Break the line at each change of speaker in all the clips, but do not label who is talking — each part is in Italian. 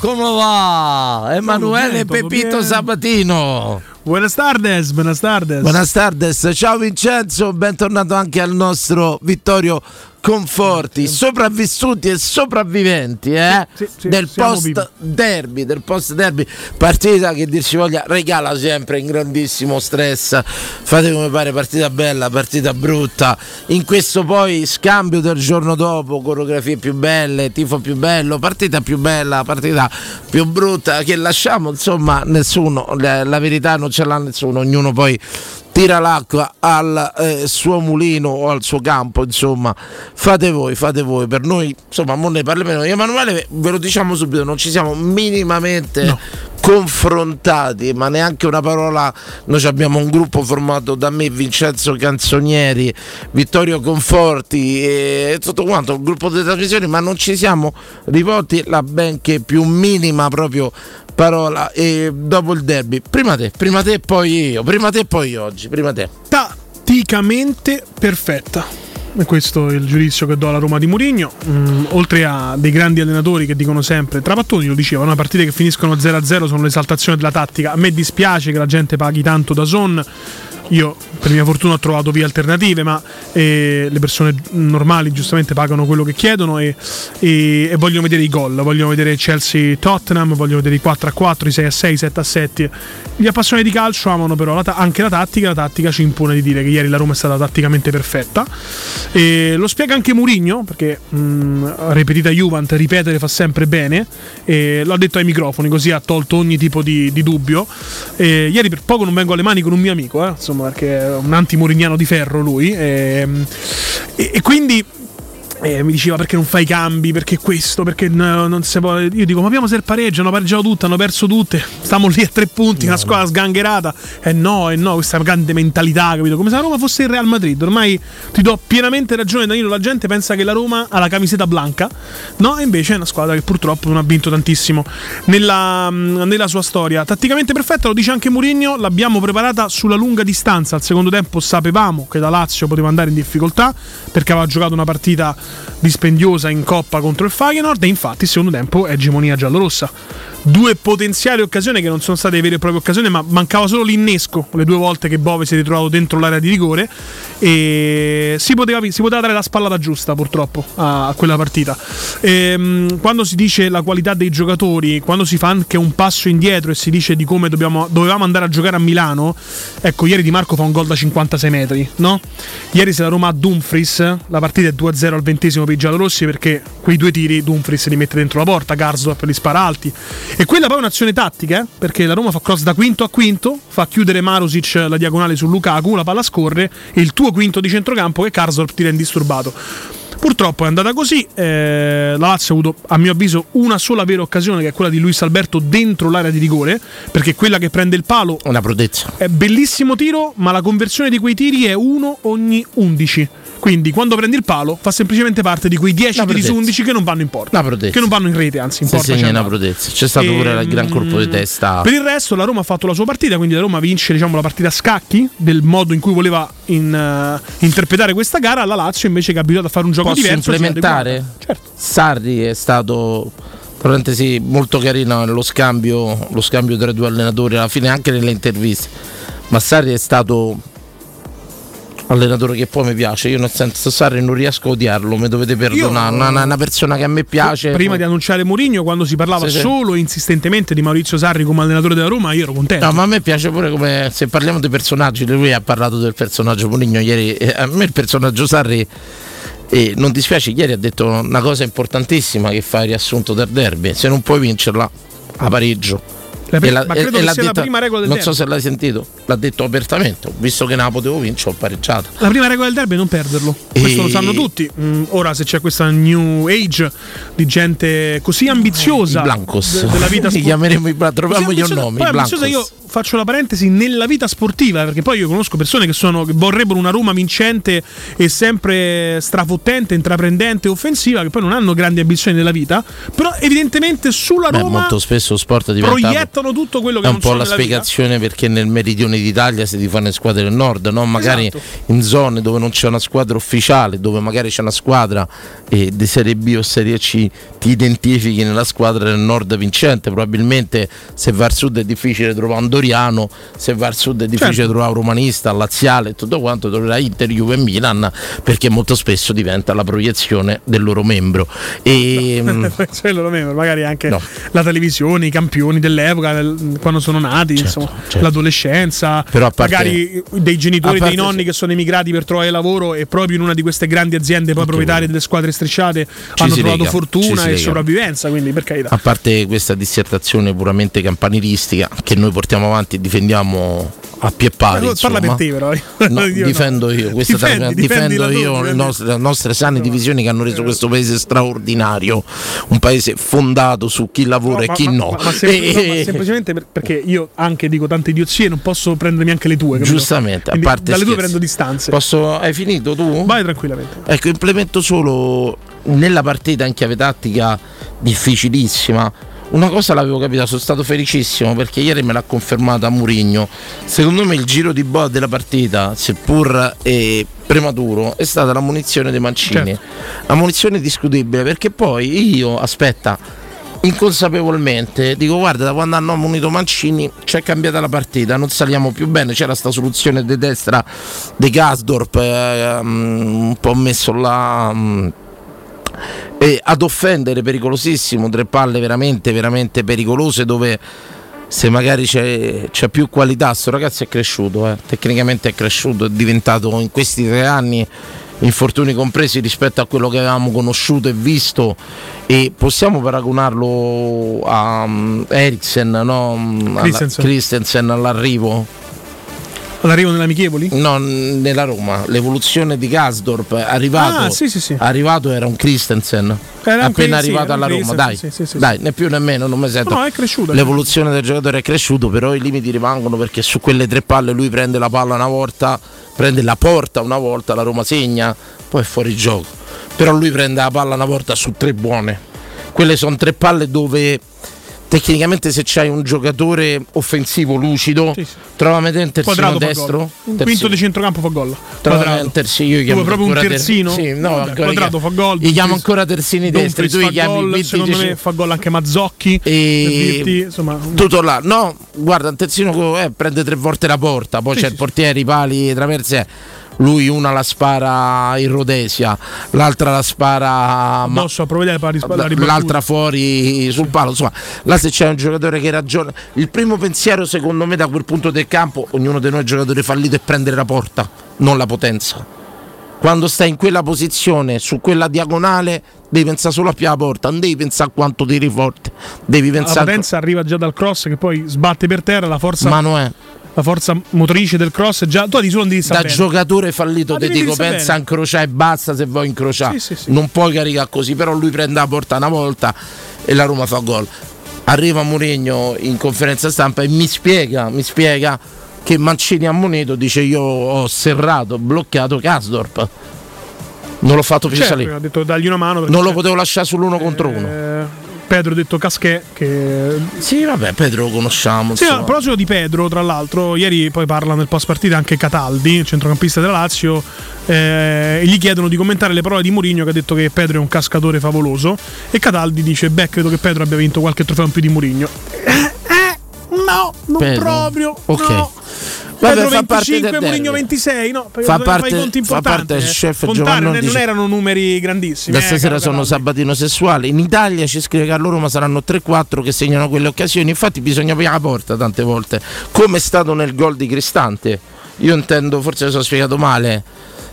Come va? Emanuele
todo
Pepito. Sabatino.
Buenas tardes, buenas tardes.
Buenas tardes, ciao Vincenzo, bentornato anche al nostro Vittorio Conforti, sopravvissuti e sopravviventi eh?
Sì, sì, sì,
del post derby, del post derby, partita che dir si voglia regala sempre in grandissimo stress. Fate come pare, partita bella, partita brutta. In questo poi scambio del giorno dopo, coreografie più belle, tifo più bello, partita più bella, partita più brutta che lasciamo, insomma, nessuno, la, la verità non ce l'ha nessuno, ognuno poi tira l'acqua al eh, suo mulino o al suo campo, insomma, fate voi, fate voi. Per noi, insomma, mo ne e Emanuele, ve lo diciamo subito, non ci siamo minimamente confrontati, ma neanche una parola. Noi abbiamo un gruppo formato da me, Vincenzo Canzonieri, Vittorio Conforti e tutto quanto, un gruppo di trasmissioni, ma non ci siamo rivolti la benché più minima proprio parola e dopo il derby prima te prima te poi io prima te poi io oggi prima te
Tatticamente perfetta. Questo è il giudizio che do alla Roma di Mourinho. Mm, oltre a dei grandi allenatori che dicono sempre, Trapattoni lo diceva, no? partite che finiscono 0-0 sono l'esaltazione della tattica. A me dispiace che la gente paghi tanto da Son. Io per mia fortuna ho trovato vie alternative, ma eh, le persone normali giustamente pagano quello che chiedono e, e, e vogliono vedere i gol, vogliono vedere Chelsea-Tottenham, vogliono vedere i 4-4, i 6-6, i 7-7. Gli appassionati di calcio amano però la ta- anche la tattica, la tattica ci impone di dire che ieri la Roma è stata tatticamente perfetta. E lo spiega anche Mourinho, perché mh, ripetita Juvent, ripetere fa sempre bene, e l'ho detto ai microfoni, così ha tolto ogni tipo di, di dubbio. E ieri per poco non vengo alle mani con un mio amico, eh, insomma, perché è un anti-murignano di ferro lui. E, e- e quindi eh, mi diceva perché non fai i cambi, perché questo, perché no, non si può. Io dico, ma abbiamo se il pareggio, hanno pareggiato tutte, hanno perso tutte, stiamo lì a tre punti, una squadra sgangherata. E no, e no, questa grande mentalità, capito? Come se la Roma fosse il Real Madrid. Ormai ti do pienamente ragione, Danilo. La gente pensa che la Roma ha la camiseta blanca, no? E invece è una squadra che purtroppo non ha vinto tantissimo nella, nella sua storia. Tatticamente perfetta, lo dice anche Mourinho, l'abbiamo preparata sulla lunga distanza. Al secondo tempo sapevamo che la Lazio poteva andare in difficoltà perché aveva giocato una partita dispendiosa in coppa contro il Feyenoord e infatti il secondo tempo è egemonia giallorossa. Due potenziali occasioni che non sono state vere e proprie occasioni, ma mancava solo l'innesco le due volte che Bove si è ritrovato dentro l'area di rigore e si poteva, si poteva dare la spallata giusta purtroppo a, a quella partita. Ehm, quando si dice la qualità dei giocatori, quando si fa anche un passo indietro e si dice di come dobbiamo, dovevamo andare a giocare a Milano, ecco, ieri Di Marco fa un gol da 56 metri, no? Ieri se la Roma a Dumfries, la partita è 2-0 al ventesimo per i giallorossi perché quei due tiri Dumfries li mette dentro la porta, Garzorp li spara alti. E quella poi è un'azione tattica, eh, perché la Roma fa cross da quinto a quinto, fa chiudere Marusic la diagonale su Lukaku, la palla scorre e il tuo quinto di centrocampo che Garzorp tira indisturbato. Purtroppo è andata così, eh, la Lazio ha avuto a mio avviso una sola vera occasione che è quella di Luis Alberto dentro l'area di rigore, perché quella che prende il palo
Una prodezza.
è bellissimo tiro, ma la conversione di quei tiri è uno ogni 11. Quindi quando prendi il palo fa semplicemente parte di quei 10
Una
tiri su
prodezza.
11 che non vanno in porta. Che non vanno in rete, anzi in porta.
segna
c'è
una
andato.
prodezza. C'è stato pure il gran colpo di testa.
Per il resto la Roma ha fatto la sua partita, quindi la Roma vince diciamo, la partita a scacchi del modo in cui voleva in, eh, interpretare questa gara, la Lazio invece che è abituata a fare un gioco
Posso
diverso.
implementare?
Certo.
Sarri è stato parentesi, molto carino lo scambio, lo scambio tra i due allenatori alla fine anche nelle interviste. Ma Sarri è stato allenatore che poi mi piace. Io nel senso Sarri non riesco a odiarlo, mi dovete perdonare.
Io-
Una, una- una persona che a me piace.
Prima di annunciare Mourinho, quando si parlava
Sì,
solo e insistentemente di Maurizio Sarri come allenatore della Roma, io ero contento.
No, ma a me piace pure come se parliamo di personaggi, lui ha parlato del personaggio Mourinho ieri, eh, a me il personaggio Sarri eh, non dispiace, ieri ha detto una cosa importantissima che fa il riassunto del derby, se non puoi vincerla a pareggio.
La pri-
la-
ma credo
e
che sia la
detta-
prima regola del
Non
derby.
so se l'hai sentito, l'ha detto apertamente, visto che non la potevo vincere, ho pareggiato.
La prima regola del derby è non perderlo. Questo
E-
lo sanno tutti. Mm, ora, se c'è questa new age di gente così ambiziosa de- della vita
Li
sportiva.
chiameremo i Blancos, troviamogli un nome, i
ambiziosa io faccio la parentesi nella vita sportiva, perché poi io conosco persone che, sono, che vorrebbero una Roma vincente e sempre strafottente, intraprendente, offensiva, che poi non hanno grandi ambizioni nella vita, però evidentemente sulla
Beh,
Roma
molto spesso sport diventa
proiettano tutto quello che
è un po' la
nella vita.
spiegazione perché nel meridione d'Italia si ti fanno squadre del nord, no? magari
Esatto.
in zone dove non c'è una squadra ufficiale, dove magari c'è una squadra eh, di Serie B o Serie C, ti identifichi nella squadra del nord vincente. Probabilmente se va al sud è difficile trovare un Doriano, se va al sud è difficile
Certo.
trovare un romanista, un laziale e tutto quanto, troverai Inter, Juve e Milan perché molto spesso diventa la proiezione del loro membro. E, mm,
Cioè, loro membri, magari anche
No.
la televisione, i campioni dell'epoca, del- quando sono nati, insomma,
certo.
l'adolescenza,
parte-
magari dei genitori,
parte-
dei nonni che sono emigrati per trovare lavoro e proprio in una di queste grandi aziende poi proprietarie delle squadre strisciate hanno trovato
lega,
fortuna e
lega.
sopravvivenza, quindi per carità.
a parte questa dissertazione puramente campanilistica che noi portiamo avanti e difendiamo a pie pari,
Parla- Parla per te però.
No,
Io no.
difendo io, questa
Difendi,
trasmissione-
difendi
difendo
tua,
io le nostre, nostre sane divisioni che hanno reso questo paese straordinario, un paese fondato su chi lavora
No,
e
ma-
chi
ma-
no.
ma- ma sem- no, ma semplicemente per- perché io anche dico tante idiozie, non posso prendermi anche le tue. capito?
Giustamente, a
Quindi
parte
dalle tue
scherzi.
prendo distanze.
Posso, hai finito tu?
Vai tranquillamente.
Ecco, implemento solo nella partita in chiave tattica difficilissima. Una cosa l'avevo capita, sono stato felicissimo perché ieri me l'ha confermata Murigno. Secondo me il giro di boa della partita, seppur eh, prematuro, è stata la munizione dei Mancini.
Certo.
La munizione discutibile perché poi io, aspetta, inconsapevolmente dico guarda da quando hanno munito Mancini c'è cambiata la partita non saliamo più bene c'era sta soluzione di destra di Gasdorp eh, mm, un po' messo là mm, e ad offendere pericolosissimo tre palle veramente veramente pericolose dove se magari c'è, c'è più qualità sto ragazzo è cresciuto eh. tecnicamente è cresciuto è diventato in questi tre anni infortuni compresi rispetto a quello che avevamo conosciuto e visto e possiamo paragonarlo a um, Eriksen no? Alla-
Christensen.
Christensen all'arrivo
All'arrivo nelle amichevoli?
No, nella Roma, l'evoluzione di Gasdorp è arrivato,
Ah, sì, sì, sì.
arrivato era un Christensen.
Era un
appena
sì,
arrivato
un
alla Roma, dai, dai, né più né meno, non mi sento.
No, è cresciuto.
L'evoluzione del giocatore è cresciuto, però i limiti rimangono perché su quelle tre palle lui prende la palla una volta, prende la porta una volta, la Roma segna, poi è fuori gioco. Però lui prende la palla una volta su tre buone. Quelle sono tre palle dove tecnicamente se c'hai un giocatore offensivo lucido,
Sì, sì.
trovami te un terzino destro.
Un
terzino.
quinto di centrocampo fa gol. Quadrato.
un terzino, io chiamo
proprio un
ancora ter-
terzino?
Sì, no,
Vabbè, quadrato
chiamo-
fa gol.
Gli chiamo ancora terzini destri,
Dumfries
tu gli chiami
gol,
Vinti
Secondo
dici-
me fa gol anche Mazzocchi.
e
dirti, insomma,
tutto là no guarda un terzino eh, prende tre volte la porta poi
Sì,
c'è il portiere i pali traverse lui una la spara in Rhodesia l'altra la spara
a provvedere la, ris- la ribattuta.
l'altra fuori sul palo insomma là se c'è un giocatore che ragiona. Il primo pensiero secondo me da quel punto del campo ognuno di noi è giocatore fallito è prendere la porta non la potenza. Quando stai in quella posizione su quella diagonale devi pensare solo a più la porta non devi pensare a quanto tiri forte devi
La
pensare
potenza arriva già dal cross che poi sbatte per terra la forza,
ma non è
la forza motrice del cross è già tu di solo non devi
da
sapere.
giocatore fallito
Ma
ti dico pensa a incrociare e basta se vuoi incrociare
Sì, sì, sì.
non puoi caricare così però lui prende la porta una volta e la Roma fa gol arriva Mourinho in conferenza stampa e mi spiega mi spiega che Mancini ha monito dice io ho serrato bloccato Kasdorp Non l'ho fatto più
Certo,
salire.
ha detto dagli una mano.
Non lo potevo lasciare sull'uno contro uno.
Pedro ha detto Casquet che
Sì, vabbè, Pedro lo conosciamo.
Sì,
insomma.
a proposito di Pedro, tra l'altro, ieri poi parla nel post partita anche Cataldi, il centrocampista della Lazio, eh, e gli chiedono di commentare le parole di Mourinho che ha detto che Pedro è un cascatore favoloso e Cataldi dice beh credo che Pedro abbia vinto qualche trofeo in più di Mourinho. Eh, eh, no, non
Pedro.
proprio.
Ok.
No. Pedro
fa parte
25
del
Mourinho
derby.
26, no,
Fa parte-
conti
fa parte del
eh.
chef
Contare
Giovanni
non, erano numeri grandissimi.
Da
eh,
stasera sono sabatino sessuale. In Italia ci scrive Carlo Roma saranno 3-4 che segnano quelle occasioni. Infatti bisogna aprire la porta tante volte. Come è stato nel gol di Cristante. Io intendo, forse mi sono spiegato male.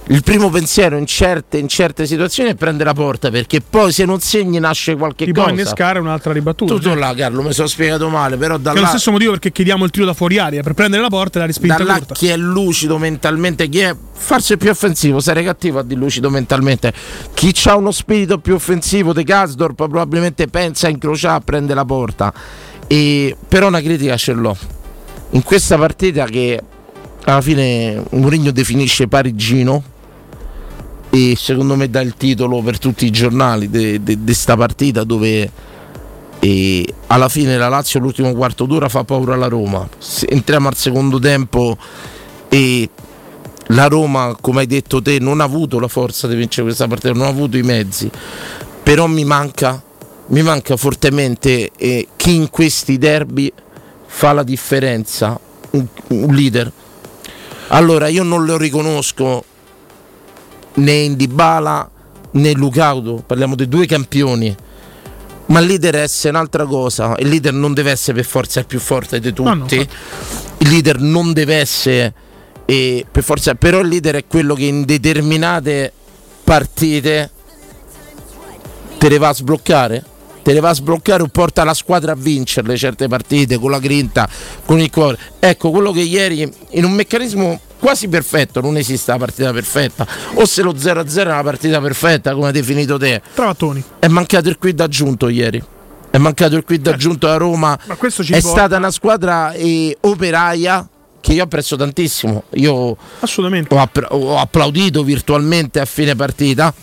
Il primo pensiero in certe, in certe situazioni è prendere la porta perché poi se non segni nasce qualche
Ti può
cosa.
innescare un'altra ribattuta.
Tutto là, Carlo, mi sono spiegato male, però da
Che è lo
là,
stesso motivo perché chiediamo il tiro da fuori aria per prendere la porta e la respinta
da là
corta.
chi è lucido mentalmente, chi è forse più offensivo, sarei cattivo a di lucido mentalmente. Chi ha uno spirito più offensivo di Gasdorp probabilmente pensa a incrociare, prende la porta. E, però una critica ce l'ho. In questa partita che alla fine Mourinho definisce parigino e secondo me dà il titolo per tutti i giornali di questa partita dove e alla fine la Lazio l'ultimo quarto d'ora fa paura alla Roma. Entriamo al secondo tempo e la Roma, come hai detto te, non ha avuto la forza di vincere questa partita, non ha avuto i mezzi. Però mi manca, mi manca fortemente eh, chi in questi derby fa la differenza, un, un leader. Allora io non lo riconosco né in Dybala né in Lucaudo, parliamo di due campioni. Ma il leader è un'altra cosa. Il leader non deve essere per forza il più forte di tutti. il leader non deve essere eh, per forza, però il leader è quello che in determinate partite te le va a sbloccare. Te le va a sbloccare o porta la squadra a vincerle certe partite con la grinta, con il cuore. Ecco, quello che ieri in un meccanismo quasi perfetto, non esiste la partita perfetta. O se lo 0-0 è una partita perfetta, come hai definito te.
Travattoni.
È mancato il quid aggiunto ieri. È mancato il quid aggiunto a Roma.
Ma questo ci
È
porta-
stata una squadra eh, operaia che io apprezzo tantissimo. Io
Assolutamente.
ho, app- ho applaudito virtualmente a fine partita.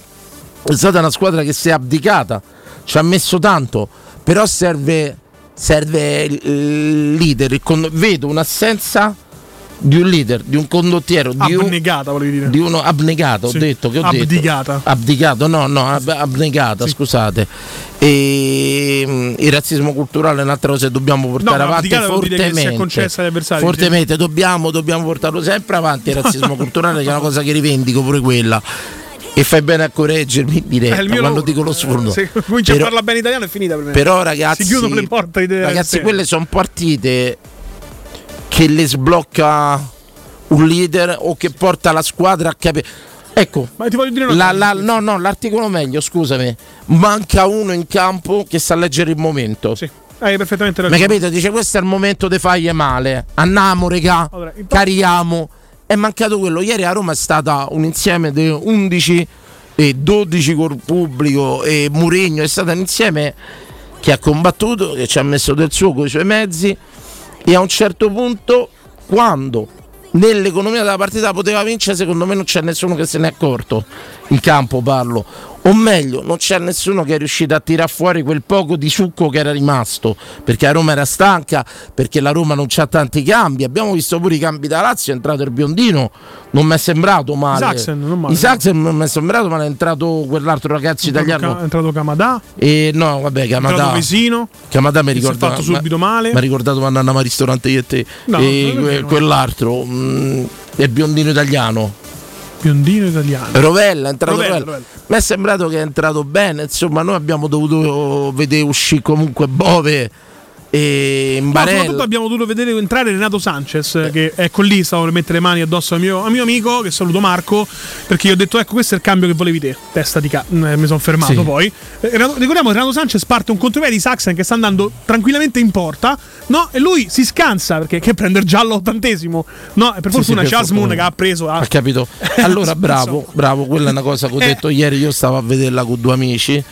È stata una squadra che si è abdicata, ci ha messo tanto, però serve, serve il- leader. con- vedo un'assenza di un leader, di un condottiero, di, un-
Abnegata, volevi dire.
di uno abnegato.
Sì.
Ho detto che ho detto?
Abdicata.
Abdicato, no, no, ab- abnegata, scusate. E mm, il razzismo culturale è un'altra cosa che dobbiamo portare
No,
avanti fortemente. fortemente dobbiamo, dobbiamo portarlo sempre avanti il razzismo culturale, che è una cosa che rivendico pure quella. E fai bene a correggermi in diretta
mio
quando
lavoro.
dico lo sfondo.
Se comincia
Però-
a parlare bene italiano è finita per me.
però ragazzi,
si chiudono le porte
ragazzi,
sì.
quelle sono partite che le sblocca un leader o che porta la squadra a capire. Ecco,
Ma
la- la- no, no, l'articolo meglio, scusami. Manca uno in campo che sa leggere il momento.
Sì, hai perfettamente ragione.
capito? Dice questo è il momento di fargli male. Andiamo, regà,
Allora,
carichiamo. È mancato quello. Ieri a Roma è stata un insieme di 11 e 12 col pubblico e Mourinho è stato un insieme che ha combattuto, che ci ha messo del suo con i suoi mezzi e a un certo punto quando nell'economia della partita poteva vincere secondo me non c'è nessuno che se ne è accorto. In campo parlo o meglio non c'è nessuno che è riuscito a tirar fuori quel poco di succo che era rimasto perché la Roma era stanca perché la Roma non c'ha tanti cambi. Abbiamo visto pure i cambi da Lazio è entrato il biondino non mi è sembrato male.
Isaacsen, non male.
Isaacsen non mi è sembrato male è entrato quell'altro ragazzo italiano.
È entrato Camadà,
e no vabbè
è entrato
Camadà
Vesino.
Camadà mi ricorda
fatto subito male.
mi ha ricordato quando andavamo al ristorante io e te.
No,
e quell'altro mm, è il biondino italiano
Biondino italiano.
Rovella è entrato
Rovella,
Rovella.
Rovella.
mi è sembrato che è entrato bene insomma noi abbiamo dovuto vedere uscire comunque Bove e
No,
Barella
soprattutto abbiamo dovuto vedere entrare Renato Sanchez, che ecco lì stavo per mettere le mani addosso al mio, al mio amico, che saluto Marco, perché gli ho detto ecco questo è il cambio che volevi te, testa di ca... mm, mi sono fermato
Sì.
poi. Eh, Renato- ricordiamo che Renato Sanchez parte un contropiede di Saxon che sta andando tranquillamente in porta, no? E lui si scansa perché che prende il giallo ottantesimo, no? E per
Sì,
fortuna
sì,
c'è Asmun che ha preso...
ha capito allora bravo bravo quella è una cosa che ho
Eh.
detto ieri io stavo a vederla con due amici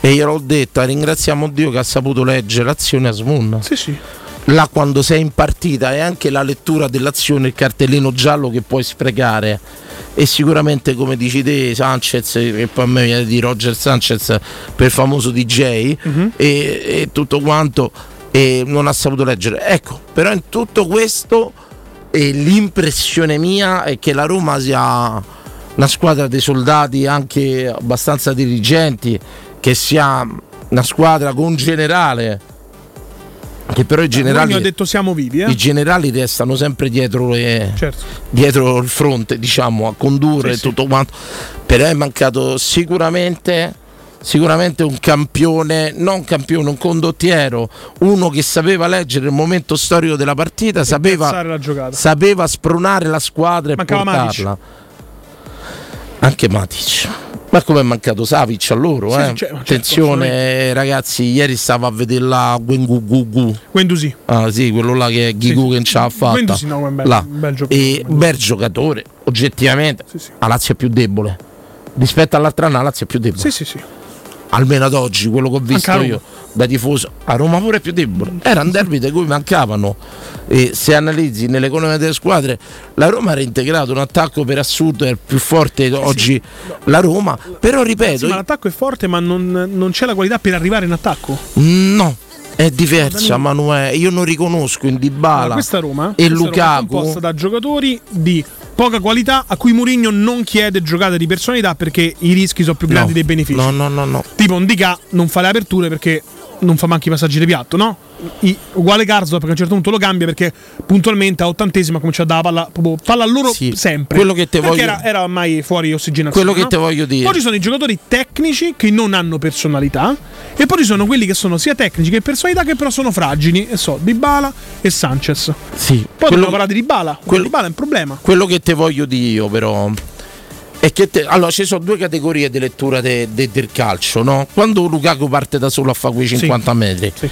e gliel'ho detta ringraziamo Dio che ha saputo leggere l'azione a Smun
Sì, sì.
là quando sei in partita è anche la lettura dell'azione, il cartellino giallo che puoi sprecare e sicuramente come dici te Sanchez e poi a me viene di Roger Sanchez per famoso DJ
Mhm.
e, e tutto quanto e non ha saputo leggere ecco però in tutto questo eh, l'impressione mia è che la Roma sia una squadra dei soldati anche abbastanza dirigenti che sia una squadra con un generale che però i generali
ha detto siamo vivi, eh?
i generali restano sempre dietro, le-
Certo.
dietro il fronte, diciamo, a condurre
Sì, sì.
tutto quanto. Però è mancato sicuramente, sicuramente un campione, non campione, un condottiero, uno che sapeva leggere il momento storico della partita, sapeva,
la giocata.
sapeva spronare la squadra e
Mancava
portarla. Anche Matic. Ma come è mancato Savic a loro,
Sì,
eh?
sì, certo,
Attenzione ragazzi, ieri stavo a vedere la Guengugugu.
Guendouzi.
Ah sì, quello là che Ghigu
Sì,
che non ce l'ha fatta.
Guendouzi no, è un bel- bel giocatore.
E bel giocatore, oggettivamente.
Sì, sì.
La Lazio è più debole. Rispetto all'altra anno la Lazio è più debole.
Sì, sì, sì.
Almeno ad oggi, quello che ho visto
Anche
io da tifoso. A Roma pure più debole. Era un derby di cui mancavano. E se analizzi nell'economia delle squadre, la Roma era integrato un attacco per assurdo, è il più forte oggi la Roma. Però ripeto,
Sì, ma l'attacco è forte, ma non, non c'è la qualità per arrivare in attacco.
no. È diversa, Manuele. Io non riconosco in Dybala
Allora, Roma
e
questa Roma è
Lukaku.
composta da giocatori di poca qualità a cui Mourinho non chiede giocate di personalità perché i rischi sono più grandi
No.
dei benefici.
No, no, no, no.
Tipo un Dica non fa le aperture perché non fa manchi i passaggi di piatto, no? I- uguale Garzor perché a un certo punto lo cambia perché puntualmente a ottantesima comincia a dare la palla, proprio palla a loro
Sì,
sempre.
quello che te
perché
voglio-
era, era ormai fuori ossigenazione.
Quello che
no?
te voglio dire.
Poi ci sono i giocatori tecnici che non hanno personalità e poi ci sono quelli che sono sia tecnici che personalità che però sono fragili e so, Dybala e Sanchez.
Sì,
Poi
quello,
dobbiamo parlare di Dybala.
quello-
Dybala è un problema.
quello che te voglio dire io però te- allora ci sono due categorie di lettura de- de- del calcio, no? Quando Lukaku parte da solo a fare quei 50 metri.
Sì.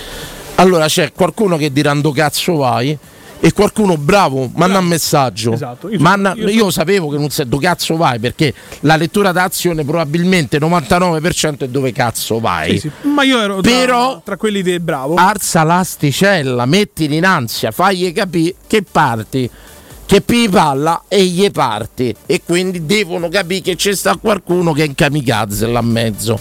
Allora c'è qualcuno che dirà "Ndo cazzo vai e qualcuno bravo, manda un messaggio.
Esatto, io
Manna- io,
io
sapevo che non sai dove cazzo vai perché la lettura d'azione probabilmente 99% è dove cazzo vai.
Sì, sì. Ma io ero tra,
Però-
tra quelli del bravo.
alza l'asticella, mettili in ansia, fagli capire che parti, che pi palla e gli parti. E quindi devono capire che c'è sta qualcuno che è in kamikaze là in mezzo.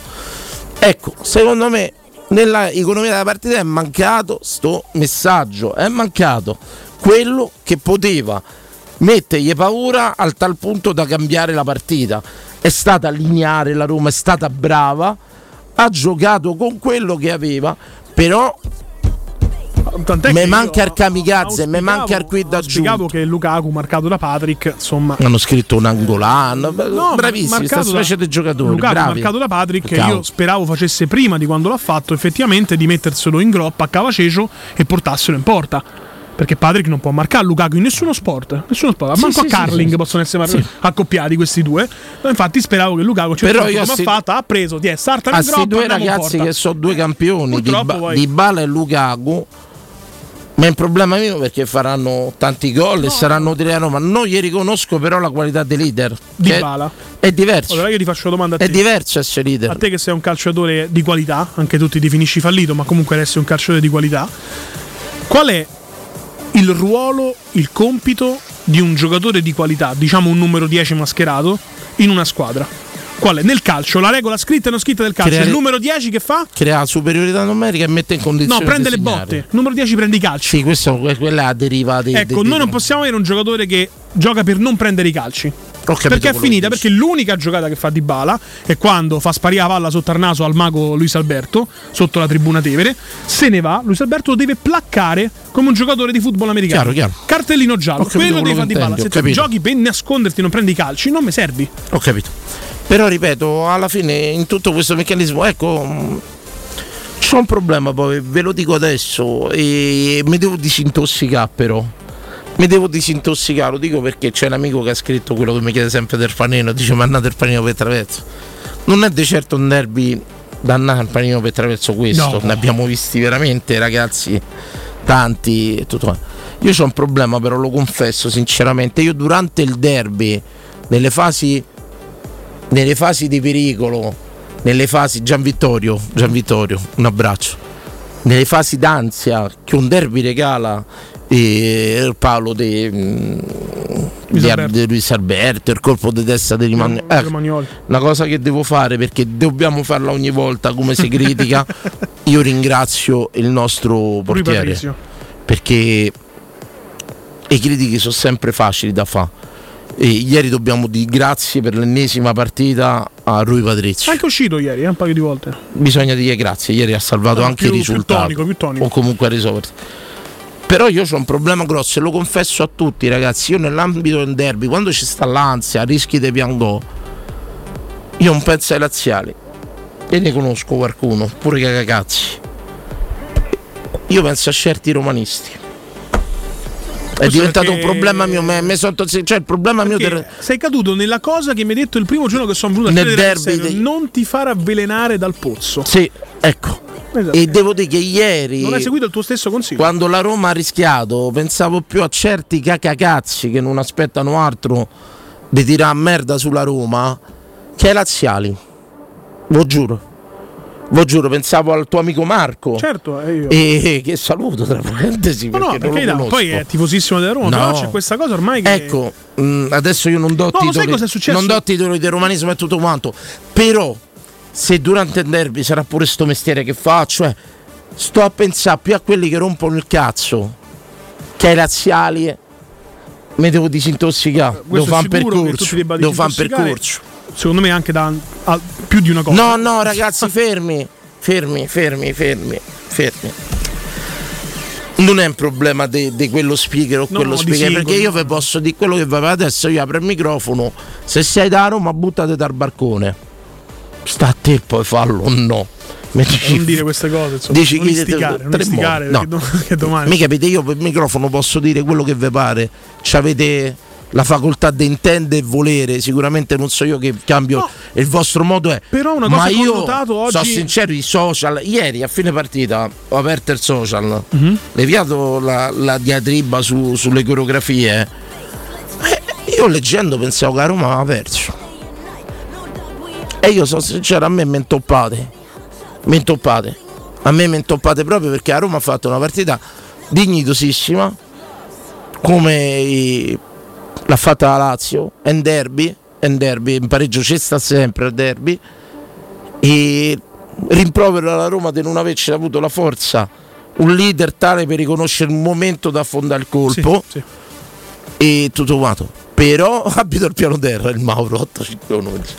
Ecco, secondo me nella economia della partita è mancato sto messaggio, è mancato quello che poteva mettergli paura al tal punto da cambiare la partita. È stata lineare la Roma, è stata brava, ha giocato con quello che aveva, però Me manca il
auspicavo-
me manca il quid
auspicavo
aggiunto.
che Lukaku marcato da Patrick, insomma,
hanno scritto un angolano,
No,
bravissimi, sta
marcato da-
specie di giocatori,
Lukaku
bravi.
marcato da Patrick che io speravo facesse prima di quando l'ha fatto effettivamente di metterselo in groppa a Cavacecio e portarselo in porta perché Patrick non può marcare Lukaku in nessuno sport nessuno sport
Sì,
manco
sì,
a
sì,
curling
sì.
possono essere mar- accoppiati questi due infatti speravo che Lukaku cioè,
Però io
come ha fatto ha preso ti è sarta in groppa
questi due ragazzi che sono due campioni di,
Purtroppo
ba-
poi-
di Bala e Lukaku ma è un problema mio perché faranno tanti gol e saranno utili a Roma non gli riconosco però la qualità dei leader
Di Bala.
è diverso
allora io ti faccio una domanda a te
è diverso essere
A
leader
te che sei un calciatore di qualità, anche tu ti definisci fallito, ma comunque resti un calciatore di qualità. Qual è il ruolo, il compito di un giocatore di qualità, diciamo un numero 10 mascherato, in una squadra? Qual è? Nel calcio, la regola scritta e non scritta del calcio.
Creare-
Il numero 10 che fa?
crea superiorità numerica e mette in
No,
condizione
prende
di
le botte. Il numero 10 prende i calci.
sì questo, que- quella deriva dei,
Ecco,
dei-
noi non possiamo avere un giocatore che gioca per non prendere i calci.
Capito
Perché è finita? Perché l'unica giocata che fa Di Bala è quando fa sparire la palla sotto al naso al mago Luis Alberto, sotto la tribuna Tevere, se ne va, Luis Alberto lo deve placcare come un giocatore di football americano.
Chiaro, chiaro.
Cartellino giallo,
capito
quello devi fare Di Bala. Se tu giochi per nasconderti non prendi i calci, non mi servi.
Ho capito. Però ripeto, alla fine in tutto questo meccanismo, ecco, mh, c'ho un problema poi, ve lo dico adesso, e mi devo disintossicare però. Mi devo disintossicare, lo dico perché c'è un amico che ha scritto quello che mi chiede sempre del panino, dice ma andate il panino per traverso. Non è di certo un derby da andare al panino per traverso questo,
No.
ne abbiamo visti veramente ragazzi tanti e tutto. Io ho un problema però, lo confesso sinceramente, io durante il derby, nelle fasi nelle fasi di pericolo, nelle fasi Gian Vittorio, Gian Vittorio, un abbraccio. nelle fasi d'ansia che un derby regala eh, Paolo de, mm,
Luis
di-
Alberto.
Luis Alberto, il colpo di testa di Rimani.
Romagnoli.
una cosa che devo fare perché dobbiamo farla ogni volta come si critica. Io ringrazio il nostro portiere perché le critiche sono sempre facili da fare. E ieri dobbiamo dire grazie per l'ennesima partita a Rui Patrizio.
Anche uscito ieri, eh, un paio di volte.
Bisogna dire grazie, ieri ha salvato
No,
anche
più-
il
più
risultato.
tonico, più tonico.
O comunque ha risolto. Però io ho un problema grosso e lo confesso a tutti ragazzi, io nell'ambito del derby, quando ci sta l'ansia, rischi di piangò, io non penso ai laziali. E ne conosco qualcuno, pure cagacazzi. Io penso a certi romanisti. È diventato un problema mio, me, me sotto- cioè il problema mio del,
sei caduto nella cosa che mi hai detto il primo giorno che sono venuto a
Nel derby
serio,
dei-
non ti far avvelenare dal pozzo.
Sì, ecco.
Esatto.
E devo dire che ieri
Non hai seguito il tuo stesso consiglio.
quando la Roma ha rischiato, pensavo più a certi cacacazzi che non aspettano altro di tirare merda sulla Roma che ai laziali. Lo giuro. Lo giuro, pensavo al tuo amico Marco.
Certo, eh, io.
E che saluto tra parentesi
No, no,
perché
perché no,
conosco.
poi è tifosissimo della Roma,
No.
però c'è questa cosa ormai che
Ecco, mh, adesso io non do
sai
titoli, non do titoli di romanismo e tutto quanto, però se durante il derby sarà pure sto mestiere che faccio, eh, sto a pensare più a quelli che rompono il cazzo che ai razziali. eh, Mi devo disintossicare, devo
questo è
fare un percorso. Devo fare un percorso.
Secondo me anche da a- più di una cosa.
No, no, ragazzi, fermi, fermi, fermi, fermi, fermi. Non è un problema di quello speaker o
No,
quello
di
speaker, perché io vi posso dire quello che va adesso. Io apro il microfono. Se sei da Roma, buttate dal barcone. Sta a te poi fallo o no. Dici-
non dire queste cose, insomma.
Dici
non istigare, non istigare che domani
Mi capite, io per il microfono posso dire quello che vi pare. C'avete la facoltà di intendere e volere. Sicuramente non so io che cambio
No.
il vostro modo è.
Però una cosa
Ma io
notato oggi-
sono sincero, i social. Ieri a fine partita ho aperto il social,
Mhm.
leviato la, la diatriba su- sulle coreografie. Eh, io leggendo pensavo che a Roma aveva perso. E io sono sincero, a me mi intoppate. Mi intoppate. A me mi intoppate proprio perché a Roma ha fatto una partita dignitosissima. Come l'ha fatta la Lazio, è un derby, è un derby, in pareggio ci sta sempre il derby. E rimprovero alla Roma di non averci avuto la forza, un leader tale per riconoscere il momento da affondare il
Sì,
colpo
sì.
e tutto quanto. Però abito al piano terra il Mauro 8-5 minuti.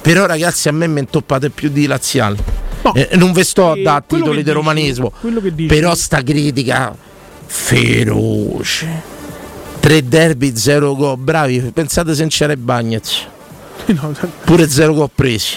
Però ragazzi a me mi intoppate più di laziali.
No.
Eh, non ve sto a
E
dare titoli di
dici-
romanismo. Però sta critica feroce. Tre derby, zero gol. Bravi, pensate se non c'era i Bagnets.
No,
Pure zero gol presi.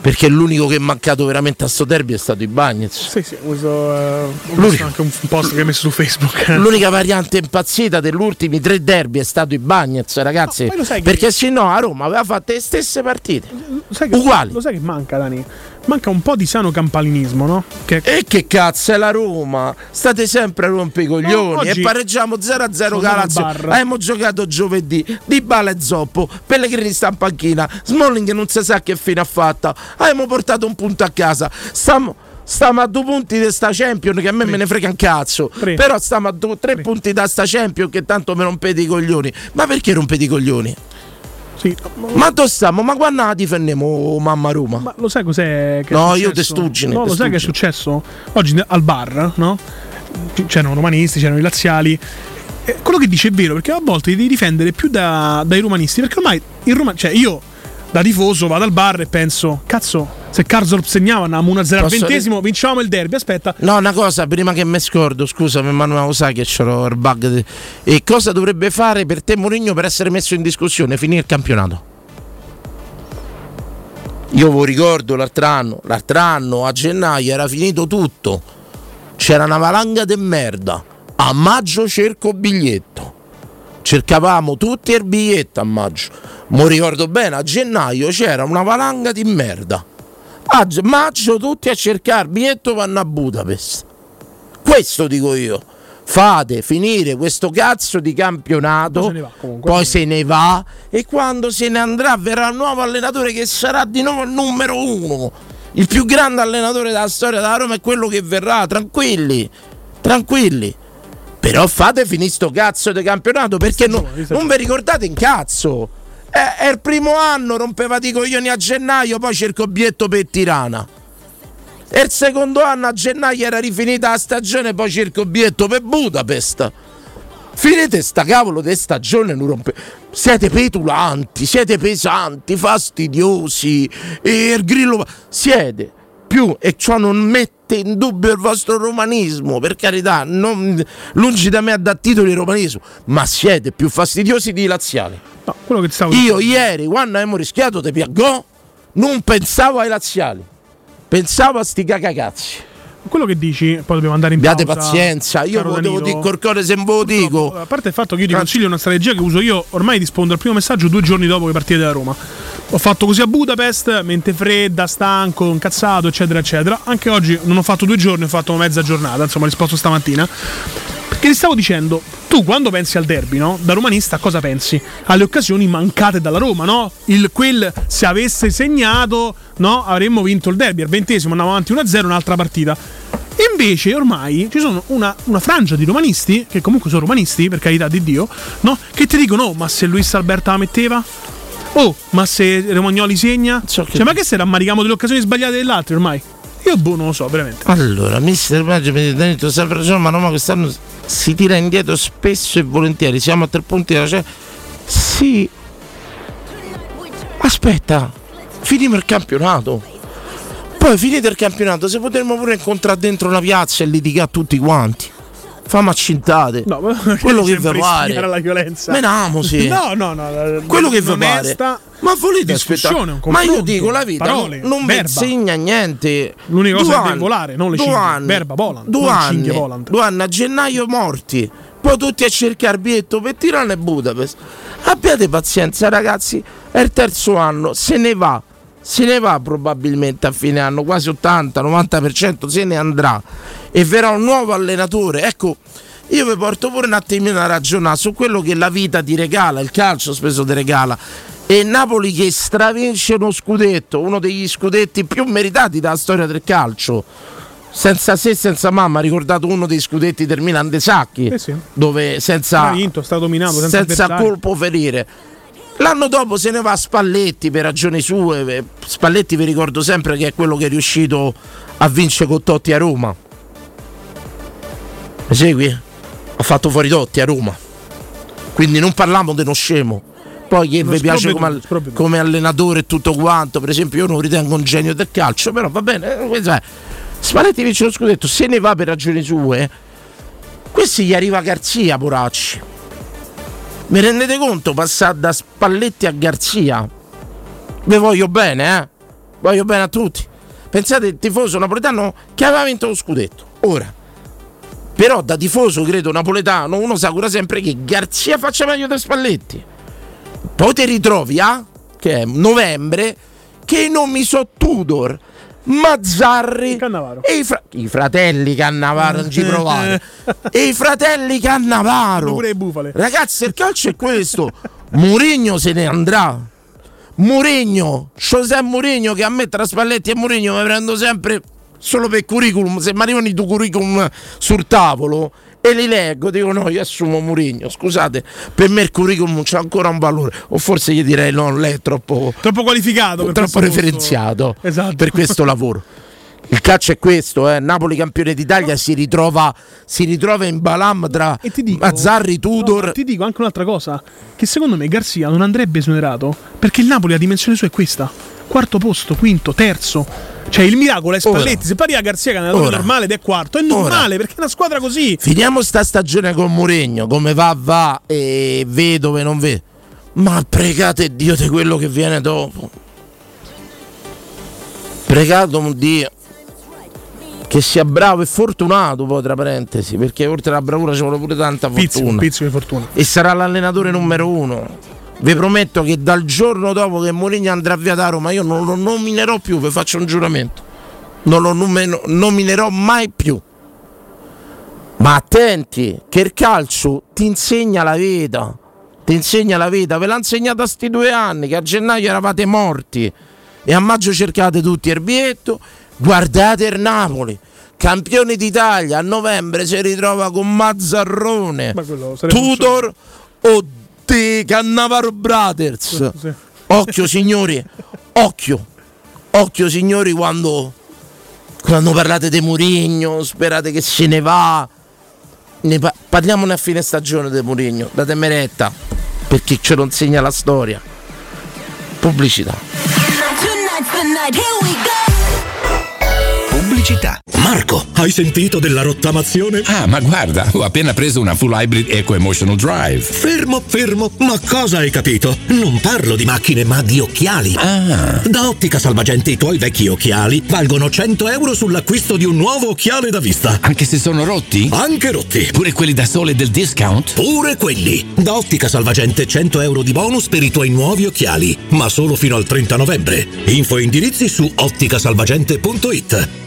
Perché l'unico che è mancato veramente a sto derby è stato i Bagnets.
sì, sì, questo, eh,
L'unico-
anche un post che hai messo su Facebook.
L'unica variante impazzita degli ultimi tre derby è stato i Bagnets, ragazzi.
No, lo sai che-
perché se no a Roma aveva fatto le stesse partite.
Sai che-
Uguali.
Lo sai che manca, Dani? Manca un po' di sano campanilismo, no? Che
E che cazzo è la Roma? State sempre a rompere i coglioni
No, oggi-
e pareggiamo 0-0 con
Sono
la
al
Lazio.
bar.
Abbiamo giocato giovedì, Di Bala e Zoppo, Pellegrini sta in panchina, Smalling non si sa che fine ha fatta. Abbiamo portato un punto a casa. Stiamo Stiamo a due punti di sta Champion che a me me ne frega un cazzo.
Tre.
Però stiamo a due, tre punti da sta Champion che tanto mi rompete i coglioni. Ma perché rompete i coglioni?
Sì,
Ma dove stiamo? Ma quando la difendiamo oh, mamma Roma?
Ma lo sai cos'è? Che
No, io testuggine,
No, lo sai che è successo? Oggi al bar, no? C'erano romanisti, c'erano i laziali. E quello che dice è vero, perché a volte devi difendere più da- dai romanisti. Perché ormai il Roma. Cioè, io da tifoso vado al bar e penso, cazzo, se Carzorp segnava andavamo 1-0 al ventesimo, vincevamo il derby. Aspetta,
No, una cosa, prima che mi scordo, scusami, ma non lo sai che c'ho il bug. di- E cosa dovrebbe fare per te Mourinho per essere messo in discussione? Finire il campionato. Io vi ricordo l'altro anno, l'altro anno a gennaio era finito tutto. C'era una valanga di merda. A maggio cerco biglietto. Cercavamo tutti il biglietto a maggio. Mi ricordo bene, a gennaio c'era una valanga di merda. A maggio tutti a cercare biglietto vanno a Budapest. Questo dico io. Fate finire questo cazzo di campionato,
Poi se ne va, comunque.
poi se ne va e quando se ne andrà verrà il nuovo allenatore che sarà di nuovo il numero uno. Il più grande allenatore della storia della Roma è quello che verrà, tranquilli, tranquilli. Però fate finire sto cazzo di campionato perché no- non vi ricordate in cazzo. È, è il primo anno, rompevate i coglioni a gennaio, poi cerco obietto per Tirana. E il secondo anno a gennaio era rifinita la stagione, poi cerco obietto per Budapest. Finite sta cavolo di stagione, non rompe- siete petulanti, siete pesanti, fastidiosi, e il grillo... Siete più, e ciò non mette in dubbio il vostro romanismo, per carità, non- lungi da me a dar titoli di romanismo, ma siete più fastidiosi di laziali.
No,
Io ieri, quando abbiamo rischiato di Piaggò, non pensavo ai laziali, pensavo a sti cacacazzi.
Quello che dici, poi dobbiamo andare in
Abbiate
pausa.
pazienza, io devo dire col cuore se ve lo dico.
A parte il fatto che io ti consiglio una strategia che uso io, ormai rispondo al primo messaggio due giorni dopo che partite da Roma. Ho fatto così a Budapest, mente fredda, stanco, incazzato, eccetera, eccetera. Anche oggi non ho fatto due giorni, ho fatto mezza giornata, insomma, ho risposto stamattina. Perché ti stavo dicendo, tu quando pensi al derby, no? Da romanista cosa pensi? Alle occasioni mancate dalla Roma, no? Il quel se avesse segnato, no? Avremmo vinto il derby. Al ventesimo andavamo avanti 1-0, un'altra partita. Invece ormai ci sono una, una frangia di romanisti, che comunque sono romanisti, per carità di Dio, no? Che ti dicono, oh, ma se Luis Alberta la metteva? Oh, ma se Romagnoli segna?
Che-
Cioè, ma che se rammarichiamo delle occasioni sbagliate delle altre ormai? Io boh, non lo so, veramente.
Allora, mister Maggio mi ha detto sempre ragione, ma Roma quest'anno si tira indietro spesso e volentieri. Siamo a tre punti dalla cioè, Sì. Aspetta, finimo il campionato. Poi finito il campionato, se potremmo pure incontrare dentro una piazza e litigare tutti quanti. Fammi accintate.
No, ma
Quello che vi pare.
alla violenza.
Menamo, sì.
No, no, no. la-
Quello che vi pare. Ma volete
discussione,
aspettare? Ma io dico la vita
parole,
non,
verba.
insegna niente.
L'unica cosa
Due
è volare, non le
due
cinghie.
anni-
Verba, volant,
Due anni,
volant.
due anni a gennaio morti. Poi tutti a cercare biglietto per Tirana e Budapest. Abbiate pazienza, ragazzi. È il terzo anno, se ne va. Se ne va probabilmente a fine anno, quasi 80-90% se ne andrà e verrà un nuovo allenatore. Ecco, io vi porto pure un attimino a ragionare su quello che la vita ti regala, il calcio spesso ti regala. E Napoli che stravince uno scudetto, uno degli scudetti più meritati dalla storia del calcio. Senza se, senza mamma, ha ricordato uno dei scudetti del Milan De Sacchi,
Eh sì.
dove senza,
vinto, senza,
senza colpo ferire. L'anno dopo se ne va a Spalletti per ragioni sue. Spalletti vi ricordo sempre che è quello che è riuscito a vincere con Totti a Roma. Mi segui? Ha fatto fuori Totti a Roma. Quindi non parliamo di uno scemo. Poi che vi piace come, come allenatore e tutto quanto. Per esempio, io non ritengo un genio del calcio, però va bene. eh. Spalletti vince lo scudetto, se ne va per ragioni sue. Questi gli arriva Garzia, poracci. Mi rendete conto? Passare da Spalletti a Garzia. Vi voglio bene, eh? Voglio bene a tutti. Pensate il tifoso napoletano che aveva vinto lo scudetto. Ora. Però da tifoso, credo, napoletano, uno sa cura sempre che Garzia faccia meglio di Spalletti. Poi ti ritrovi a, che è novembre, che i nomi sono Tudor, Mazzarri
Cannavaro.
e i, fra- i fratelli Cannavaro, non ci provare. e i fratelli Cannavaro.
Pure le bufale.
Ragazzi, il calcio è questo. Mourinho se ne andrà. Mourinho, José Mourinho che a me tra Spalletti e Mourinho mi prendo sempre solo per curriculum. Se mi arrivano i tuoi curriculum sul tavolo e li leggo, dico no, io assumo Mourinho. Scusate, per me il curriculum c'ha ancora un valore. O forse gli direi no, lei è troppo
Troppo qualificato.
troppo
questo
referenziato
Esatto.
per questo lavoro. Il calcio è questo, eh. Napoli campione d'Italia si ritrova, si ritrova in Balam tra
dico,
Mazzarri, Tudor.
no, ti dico anche un'altra cosa: che secondo me Garzia non andrebbe esonerato perché il Napoli la dimensione sua è questa: quarto posto, quinto, terzo. Cioè il miracolo è Spalletti.
Ora.
Se pari a Garzia che è un
Ora.
normale ed è quarto, è normale perché è una squadra così.
Finiamo sta stagione con Mourinho, come va va e vedove non ve. Ma pregate Dio di quello che viene dopo. Pregate un Dio che sia bravo e fortunato poi tra parentesi, perché oltre alla bravura ci vuole pure tanta
Pizzico,
fortuna.
pizzico di fortuna.
e sarà l'allenatore numero uno. Vi prometto che dal giorno dopo che Mourinho andrà via da Roma io non lo nominerò più, vi faccio un giuramento. Non lo nominerò mai più. Ma attenti, che il calcio ti insegna la vita. Ti insegna la vita, ve l'ha insegnata sti due anni, che a gennaio eravate morti. e a maggio cercate tutti il biglietto, guardate il Napoli. Campione d'Italia a novembre si ritrova con Mazzarrone, Tudor o De Cannavaro Brothers.
Sì.
Occhio signori, occhio, occhio signori quando, quando parlate di Murigno, sperate che se ne va. Ne pa- parliamone a fine stagione di Murigno, datemi retta, perché ce lo insegna la storia. Pubblicità.
Tonight's the night, here we go.
Pubblicità.
Marco, hai sentito della rottamazione?
Ah, ma guarda, ho appena preso una full hybrid Eco Emotional Drive.
Fermo, fermo, ma cosa hai capito? Non parlo di macchine, ma di occhiali.
Ah,
Da Ottica Salvagente i tuoi vecchi occhiali valgono 100 euro sull'acquisto di un nuovo occhiale da vista.
anche se sono rotti?
Anche rotti.
Pure quelli da sole del discount?
Pure quelli. Da Ottica Salvagente 100 euro di bonus per i tuoi nuovi occhiali, ma solo fino al 30 novembre. Info e indirizzi su otticasalvagente.it.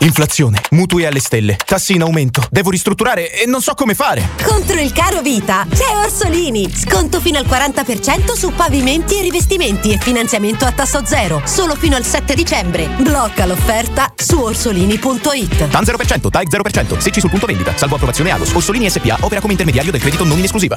Inflazione, mutui alle stelle, tassi in aumento. Devo ristrutturare e non so come fare.
Contro il caro vita c'è Orsolini. Sconto fino al 40% su pavimenti e rivestimenti e finanziamento a tasso zero. Solo fino al 7 dicembre. Blocca l'offerta su orsolini.it.
TAN 0%, TAIC 0%, secci sul punto vendita, salvo approvazione Agos. Orsolini SPA opera come intermediario del credito non in esclusiva.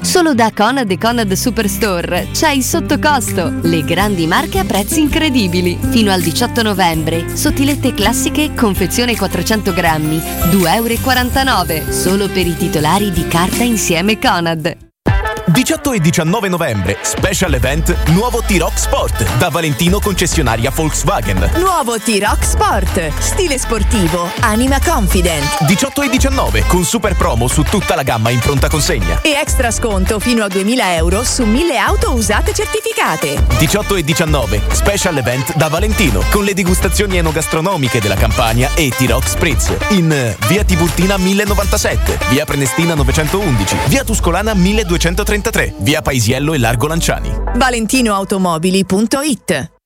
Solo da Conad e Conad Superstore c'è il sottocosto, le grandi marche a prezzi incredibili. Fino al 18 novembre, sottilette classiche, confezione 400 grammi, 2,49 euro, solo per i titolari di carta insieme Conad.
18 e 19 novembre, special event Nuovo T-Rock Sport da Valentino concessionaria Volkswagen.
Nuovo T-Rock Sport, stile sportivo, anima confident
18 e 19 con super promo su tutta la gamma in pronta consegna.
e extra sconto fino a 2000 euro su 1000 auto usate certificate.
18 e 19 special event da Valentino con le degustazioni enogastronomiche della Campania e T-Rock Spritz in eh, via Tiburtina 1097, via Prenestina 911, via Tuscolana 1233, via Paisiello e Largo Lanciani.
ValentinoAutomobili.it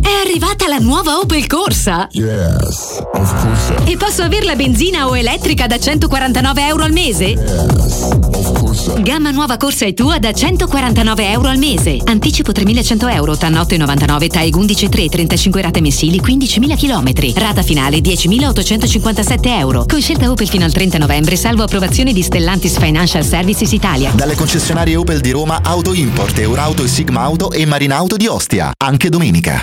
È arrivata la nuova Opel Corsa?
Yes, of course.
E posso averla benzina o elettrica da 149 euro al mese? Gamma nuova Corsa è tua da 149 euro al mese. Anticipo 3100 euro, TAN 8,99, TAEG 11,3, 35 rate mensili, 15.000 km. Rata finale 10.857 euro. Con scelta Opel fino al 30 novembre, salvo approvazione di Stellantis Financial Services Italia.
Dalle concessionarie Opel di Roma, Auto Import, Eurauto e Sigma Auto e Marinauto di Ostia. Anche domenica.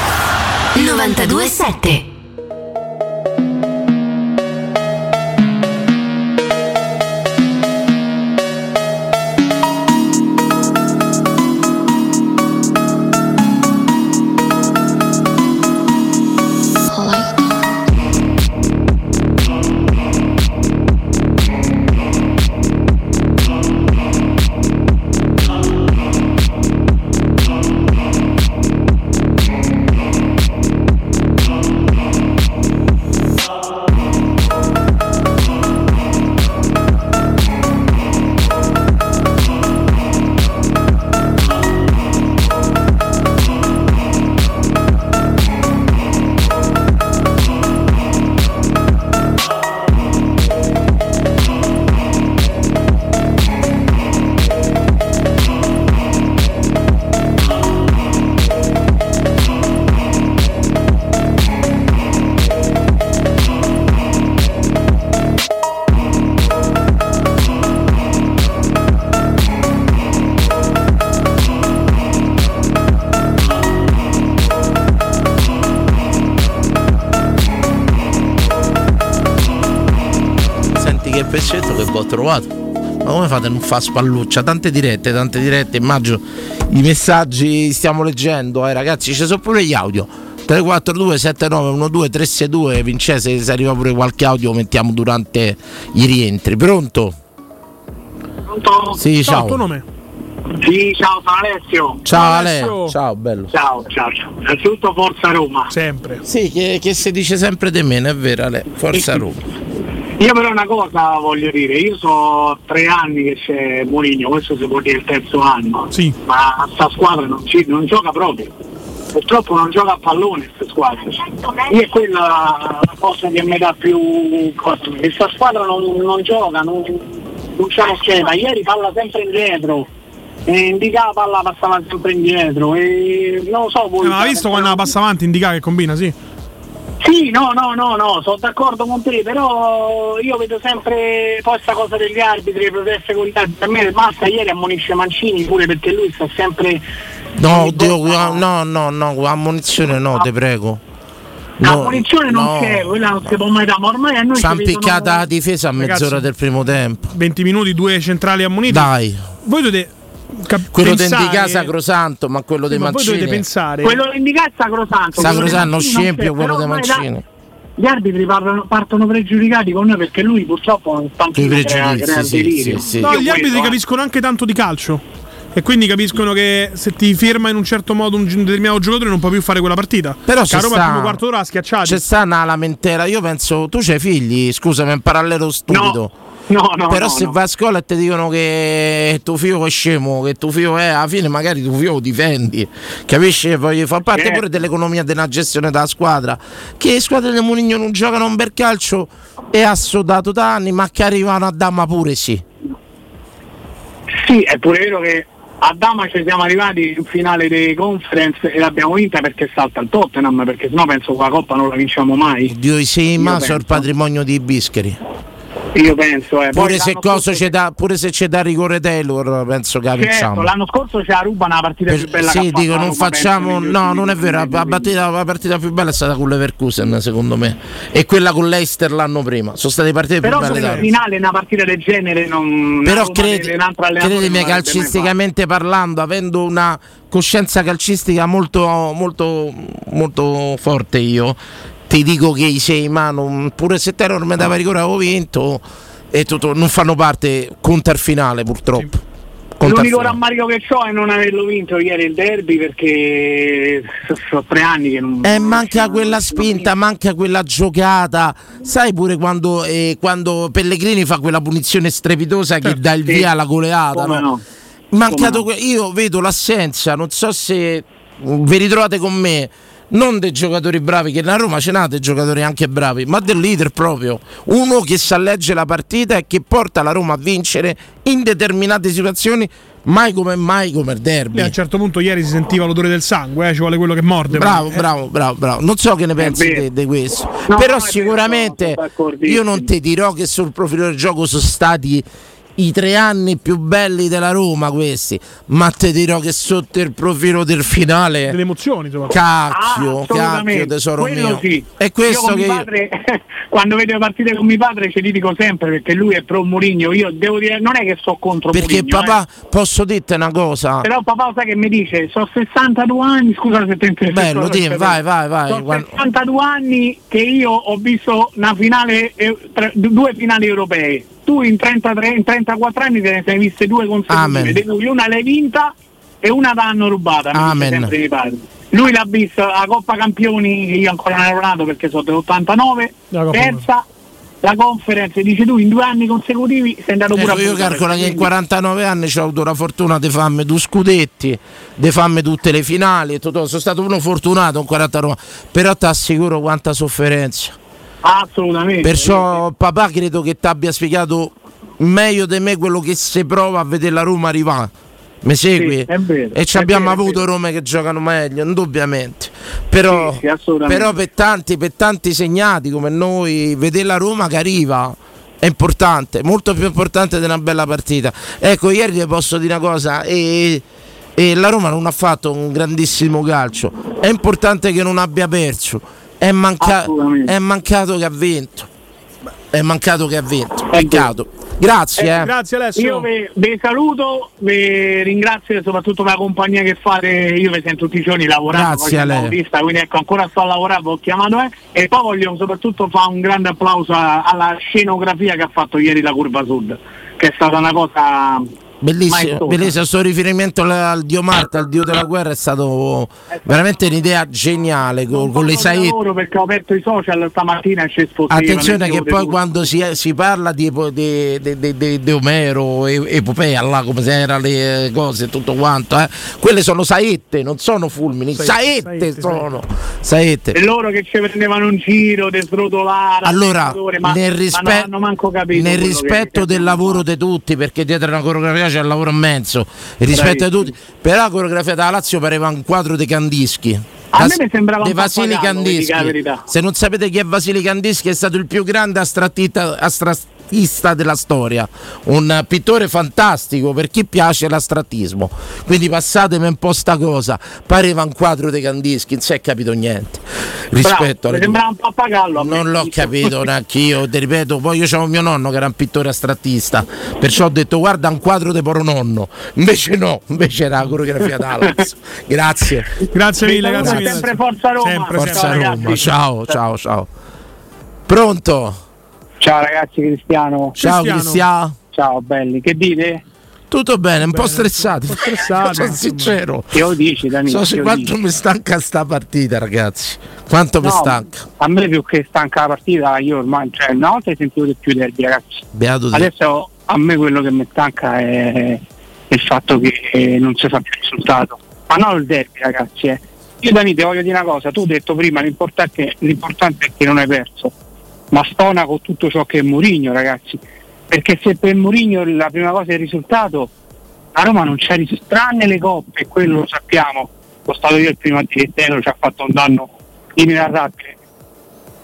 927
Senti che pezzetto che ho trovato. Ma come fate a non fa spalluccia? Tante dirette, tante dirette, immagino i messaggi stiamo leggendo, eh ragazzi, ci sono pure gli audio. 342 7912 362 Vincese se arriva pure qualche audio mettiamo durante i rientri. Pronto?
Pronto?
Sì, ciao.
tuo nome?
Sì, ciao, sono Alessio.
Ciao Ale, ciao bello.
Ciao, ciao, ciao. Innanzitutto Forza Roma.
Sempre.
Sì, che, che si dice sempre di me, non è vero Ale? Forza Roma.
Io però una cosa voglio dire, io so tre anni che c'è Mourinho, questo si può dire il terzo anno,
Sì.
ma sta squadra non, ci- non gioca proprio. Purtroppo non gioca a pallone questa squadra. Io è quella la cosa che mi dà più. Questa squadra non, non gioca, non, non c'è uno schema, ieri palla sempre indietro. E indica la palla passava sempre indietro e non lo so voi
Eh, ma hai visto quando la passa avanti indica che combina, sì?
Sì, no, no, no, no, sono d'accordo con te, però io vedo sempre poi sta cosa degli arbitri, le proteste con gli arbitri. Per me Massa ieri ammonisce Mancini pure perché lui sta sempre.
No, oddio, qua- no, no, no, ammonizione no, te prego.
La
No,
munizione non
no.
c'è, quella non si può mai dare, ma ormai a noi
Ci
ci
han
vedono-
picchiata la difesa a mezz'ora
Ragazzi,
del primo tempo.
20 minuti, due centrali ammoniti.
Dai.
Voi dovete cap-
Quello di
pensare-
Indica sacrosanto, ma quello
Sì,
di
ma voi
Mancini.
dovete pensare.
Quello che indica è sacrosanto.
Sacrosanto, scempio quello
da-
Mancini.
Gli arbitri parlano- partono pregiudicati con noi perché lui purtroppo non sta
pregiudizi,
crea il
sì, sì, sì.
No,
Io
gli arbitri
eh.
capiscono anche tanto di calcio. E quindi capiscono che se ti firma in un certo modo un determinato giocatore non puoi più fare quella partita.
Però c'è
Roma
sta-
primo quarto d'ora schiacciati.
C'è sta una lamentela. Io penso, tu c'hai figli, scusami, è un parallelo stupido.
No, no,
Però
no,
se
no.
vai a scuola e ti dicono che tuo figlio è scemo, che tuo figlio è, alla fine magari tuo figlio lo difendi. Capisci? Poi fa parte
Certo.
pure dell'economia della gestione della squadra. Che le squadre del Moligno non giocano un bel calcio e ha sodato da anni, ma che arrivano a Dama pure sì.
Sì, è pure vero che a Dama ci siamo arrivati in finale dei conference e l'abbiamo vinta perché salta il Tottenham, perché sennò penso che la Coppa non la vinciamo mai.
Dio i ma il patrimonio di Bischeri.
Io penso, eh.
Pure se,
l'anno
coso
scorso-
c'è da, pure se c'è da rigore Taylor, penso che
Certo,
vinciamo.
l'anno scorso ce la rubano la partita più bella
Sì, dico, non facciamo.
penso,
No, non è vero. La partita, la partita più bella è stata con Leverkusen, secondo me. E quella con l'Eister l'anno prima. Sono state partite
Però
più
per
belle
il
d'anno.
finale una partita del genere non
Però
una
credi, credimi, calcisticamente parlando, avendo una coscienza calcistica molto, molto, molto forte, io ti dico che i sei ma non- pure se Terror mi dava rigore avevo vinto e tutto, non fanno parte conta il finale purtroppo. Il
L'unico rammarico che ho è non averlo vinto ieri il derby perché sono tre anni che non.
Eh, manca quella spinta, manca quella giocata. Sai pure quando, eh, quando Pellegrini fa quella punizione strepitosa che dà il
Sì.
via alla goleata. No?
no.
Mancato que- io vedo l'assenza, non so se mm, vi ritrovate con me. Non dei giocatori bravi, che la Roma ce n'ha dei giocatori anche bravi, ma del leader proprio. Uno che sa leggere la partita e che porta la Roma a vincere in determinate situazioni, mai come mai come il derby.
Lì a un certo punto ieri si sentiva l'odore del sangue, eh, ci vuole quello che morde.
Bravo,
Eh,
bravo, bravo, bravo. Non so che ne pensi
vero.
di questo.
No,
Però sicuramente
vero,
io non ti dirò che sul profilo del gioco sono stati i tre anni più belli della Roma questi, ma ti dirò che sotto il profilo del finale
Delle emozioni,
cacchio,
Ah,
cacchio tesoro
Quello
mio.
sì.
È
Io
questo
con
che
mio
io-
padre, quando vedo le partite con mio padre ce li dico sempre perché lui è pro Mourinho. Io devo dire, non è che sto contro
perché
Mourinho,
papà,
eh.
posso dirti una cosa?
Però papà sai che mi dice, sono 62 anni, scusa se ti interessa.
Bello, dimmi, vai, vai, vai.
Sono
Guarda-
62 anni che io ho visto una finale, eh, tre- due finali europee. Tu in, 33, in 34 anni te ne sei viste due consecutive, di cui una l'hai vinta e una l'hanno rubata.
Amen.
Lui l'ha vista la Coppa Campioni, io ancora non ero nato perché sono dell'89,
La Coppa
persa la conference, dice tu in due anni consecutivi sei andato pure
Ecco,
a
io
buttare.
calcolo che in
Quindi-
49 anni ho avuto la fortuna di farmi due scudetti, di farmi tutte le finali, e tutto. sono stato uno fortunato in 49, però ti assicuro quanta sofferenza.
Assolutamente.
Perciò papà credo che ti abbia spiegato meglio di me quello che si prova a vedere la Roma arrivare. Mi segui?
Sì, vero,
e ci abbiamo
vero,
avuto. Rome che giocano meglio, indubbiamente. Però,
Sì, sì,
però per, tanti, per tanti segnati come noi, vedere la Roma che arriva è importante, molto più importante di una bella partita. Ecco, ieri ti posso dire una cosa, e, e la Roma non ha fatto un grandissimo calcio. È importante che non abbia perso. È, manca- è mancato che ha vinto. È mancato che ha vinto. Peccato. Grazie. eh.
Grazie Alessio.
Io vi, vi saluto, vi ringrazio soprattutto per la compagnia che fate, io vi sento tutti i giorni lavorando,
Grazie a lei.
autista, quindi ecco ancora sto a lavorare, vi ho chiamato eh, e poi voglio soprattutto fare un grande applauso a- alla scenografia che ha fatto ieri la Curva Sud, che è stata una cosa
Bellissimo, bellissimo. Sto riferimento al, al dio Marte, al dio della guerra, è stato veramente un'idea geniale con, con le saette.
lavoro perché ho aperto i social stamattina e.
Attenzione che poi quando si, si parla di, di, di- di- di- di Omero, e- epopea, là come se erano le eh, cose e tutto quanto, eh, quelle sono saette, non sono fulmini,
Saette,
saette,
saette,
sono saette.
E loro che ci prendevano un giro, de srotolare,
Allora,
ma,
nel,
ma
rispe-
non hanno manco capito
nel rispetto
che-
del lavoro di tutti, perché dietro una coreografia c'è il lavoro immenso, il rispetto di tutti, però la coreografia della Lazio pareva un quadro di Candischi.
A
Da-
me mi sembrava un
Vasili Candischi. Se non sapete chi è Vasili Candischi, è stato il più grande astrattita- astrattista della storia, un pittore fantastico per chi piace l'astrattismo. Quindi passatemi un po' sta cosa, pareva un quadro di Candischi, non si è capito niente. Rispetto
Bravo,
alle
mi sembrava un po' pagallo. a me.
non l'ho capito neanche io, ti ripeto, poi io c'avevo mio nonno che era un pittore astrattista, perciò ho detto guarda un quadro di poro nonno, invece no, invece era la coreografia d'Alex. Grazie.
Grazie mille, grazie mille.
sempre Forza Roma.
Sempre,
Forza
sempre.
Roma, ciao, ciao, ciao. Pronto?
Ciao ragazzi Cristiano.
Ciao Cristiano.
Ciao belli, che dite?
Tutto bene, un po' stressati.
Un po' stressati,
Sono sincero.
Che lo dici Danilo?
So quanto
dici?
mi stanca sta partita, ragazzi. Quanto mi
No,
stanca.
A me più che stanca la partita, io ormai, cioè, una volta sentivo di più derby ragazzi.
Beato te.
Adesso a me quello che mi stanca è il fatto che eh, non si fa più il risultato. Ma non il derby ragazzi. Eh. Io Dani ti voglio dire una cosa, tu hai detto prima l'importante, l'importante è che non hai perso. Ma stona con tutto ciò che è Mourinho ragazzi. Perché se per Mourinho la prima cosa è il risultato, a Roma non c'è risultato, tranne le coppe, quello lo sappiamo. Lo stato io il primo direttore ci ha fatto un danno inenarrabile.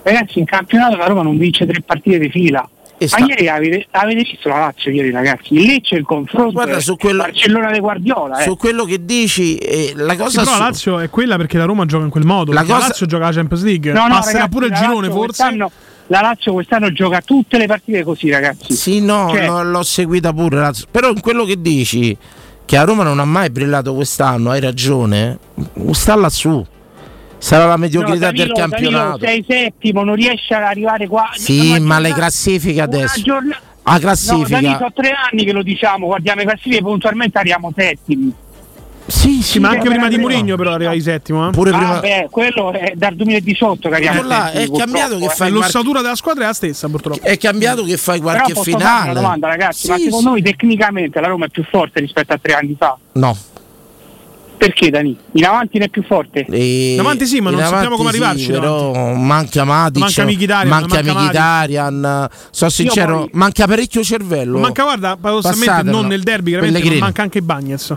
Ragazzi, in campionato la Roma non vince tre partite di fila. Ma ieri avete, avete visto la Lazio ieri ragazzi? Il Lecce il confronto
Guarda, su quello-
Barcellona di Guardiola. Eh.
Su quello che dici, eh, la
Sì,
cosa
però la
su-
Lazio è quella perché la Roma gioca in quel modo.
La
La,
cosa-
Lazio gioca la Champions League.
No, no,
Passerà
ragazzi,
pure il
la
girone,
Lazio
forse.
La Lazio quest'anno gioca tutte le partite così ragazzi.
Sì, no,
Cioè,
no, l'ho seguita pure. Lazio. Però in quello che dici, che a Roma non ha mai brillato quest'anno, hai ragione. Sta lassù. Sarà la mediocrità
no, Danilo,
del campionato.
Danilo, sei settimo, non riesci ad arrivare qua.
Sì, ma le
giornata-
classifiche adesso.
Una giorna-
La
No,
classifica.
Danilo, sono tre anni che lo diciamo, guardiamo le classifiche puntualmente arriviamo settimi.
Sì,
Sì, ma anche
Sì,
prima di
però-
Mourinho però arriva di settimo. Eh.
Pure prima-
Vabbè, quello è dal 2018 che arriviamo
Quello là è cambiato che
eh.
fai
L'ossatura della squadra è la stessa, purtroppo.
È cambiato che fai
Però
qualche
posso fare
finale.
una domanda ragazzi, ma
Sì,
secondo voi tecnicamente la Roma è più forte rispetto a tre anni fa?
No.
Perché Dani? In avanti ne è più forte?
E-
In avanti sì, ma non sappiamo come
avanti
arrivarci
Sì, però manca Matic,
Manca Mkhitaryan,
manca
manca Matic.
Mkhitaryan, sono sincero,
poi-
manca parecchio cervello.
Manca, guarda, paradossalmente non nel derby, chiaramente, ma
Pellegrini.
manca anche Bagnez.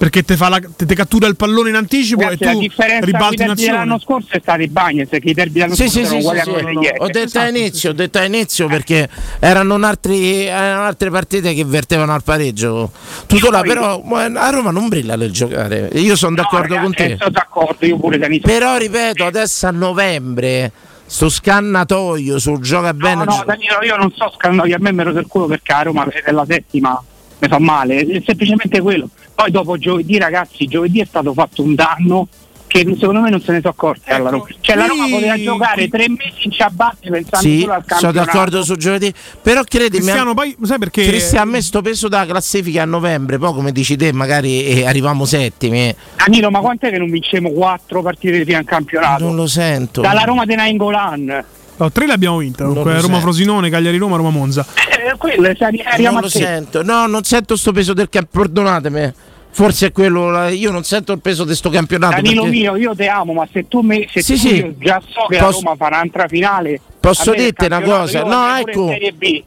Perché te, fa la, te, te cattura il pallone in anticipo
Ragazzi,
e tu ribalti in azione.
scorso è stato i Bagnets, che i derby dell'anno
Sì,
scorso
sì,
erano
sì,
uguali
sì,
a quelli ieri.
Ho detto a inizio, ho detto a inizio perché erano, un altri- erano altre partite che vertevano al pareggio. Tutto là, però a Roma non brilla nel giocare. Io sono d'accordo con te.
Sono d'accordo, io pure Dani.
Però ripeto, adesso a novembre sto scannatoio sul gioca bene.
No, no, Danilo, io non so scannare, a me mi ero del culo perché a Roma è la settima, mi fa male, è semplicemente quello. Poi dopo giovedì, ragazzi, giovedì è stato fatto un danno che secondo me non se ne sono accorti alla Roma. Cioè la Roma poteva giocare tre mesi in ciabatte pensando
Sì,
solo al
sono
campionato.
d'accordo su giovedì. Però credimi,
Cristiano, poi sai perché
Cristiano, a me sto peso da classifica a novembre, poi come dici te, magari eh, arriviamo settimi.
Danilo, ma quant'è che non vincemo quattro partite di in campionato?
Non lo sento.
Dalla Roma di Nainggolan.
No, tre le abbiamo vinte.
Non
Comunque,
lo
Roma
sento.
Frosinone, Cagliari Roma, Roma Monza.
Eh, quello è arriviamo
non lo
te.
sento. No, non sento sto peso del campionato. Perdonatemi. Forse è quello. Io non sento il peso di sto campionato.
Danilo
perché-
mio, io te amo, ma se tu, me, se
Sì,
tu
sì.
io già so che
Posso-
la Roma farà un'altra finale.
Posso dirti una cosa? No, ecco,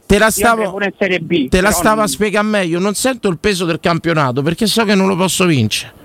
te la stavo-
B.
Te la stavo
non-
a spiegare meglio. Non sento il peso del campionato perché so che non lo posso vincere.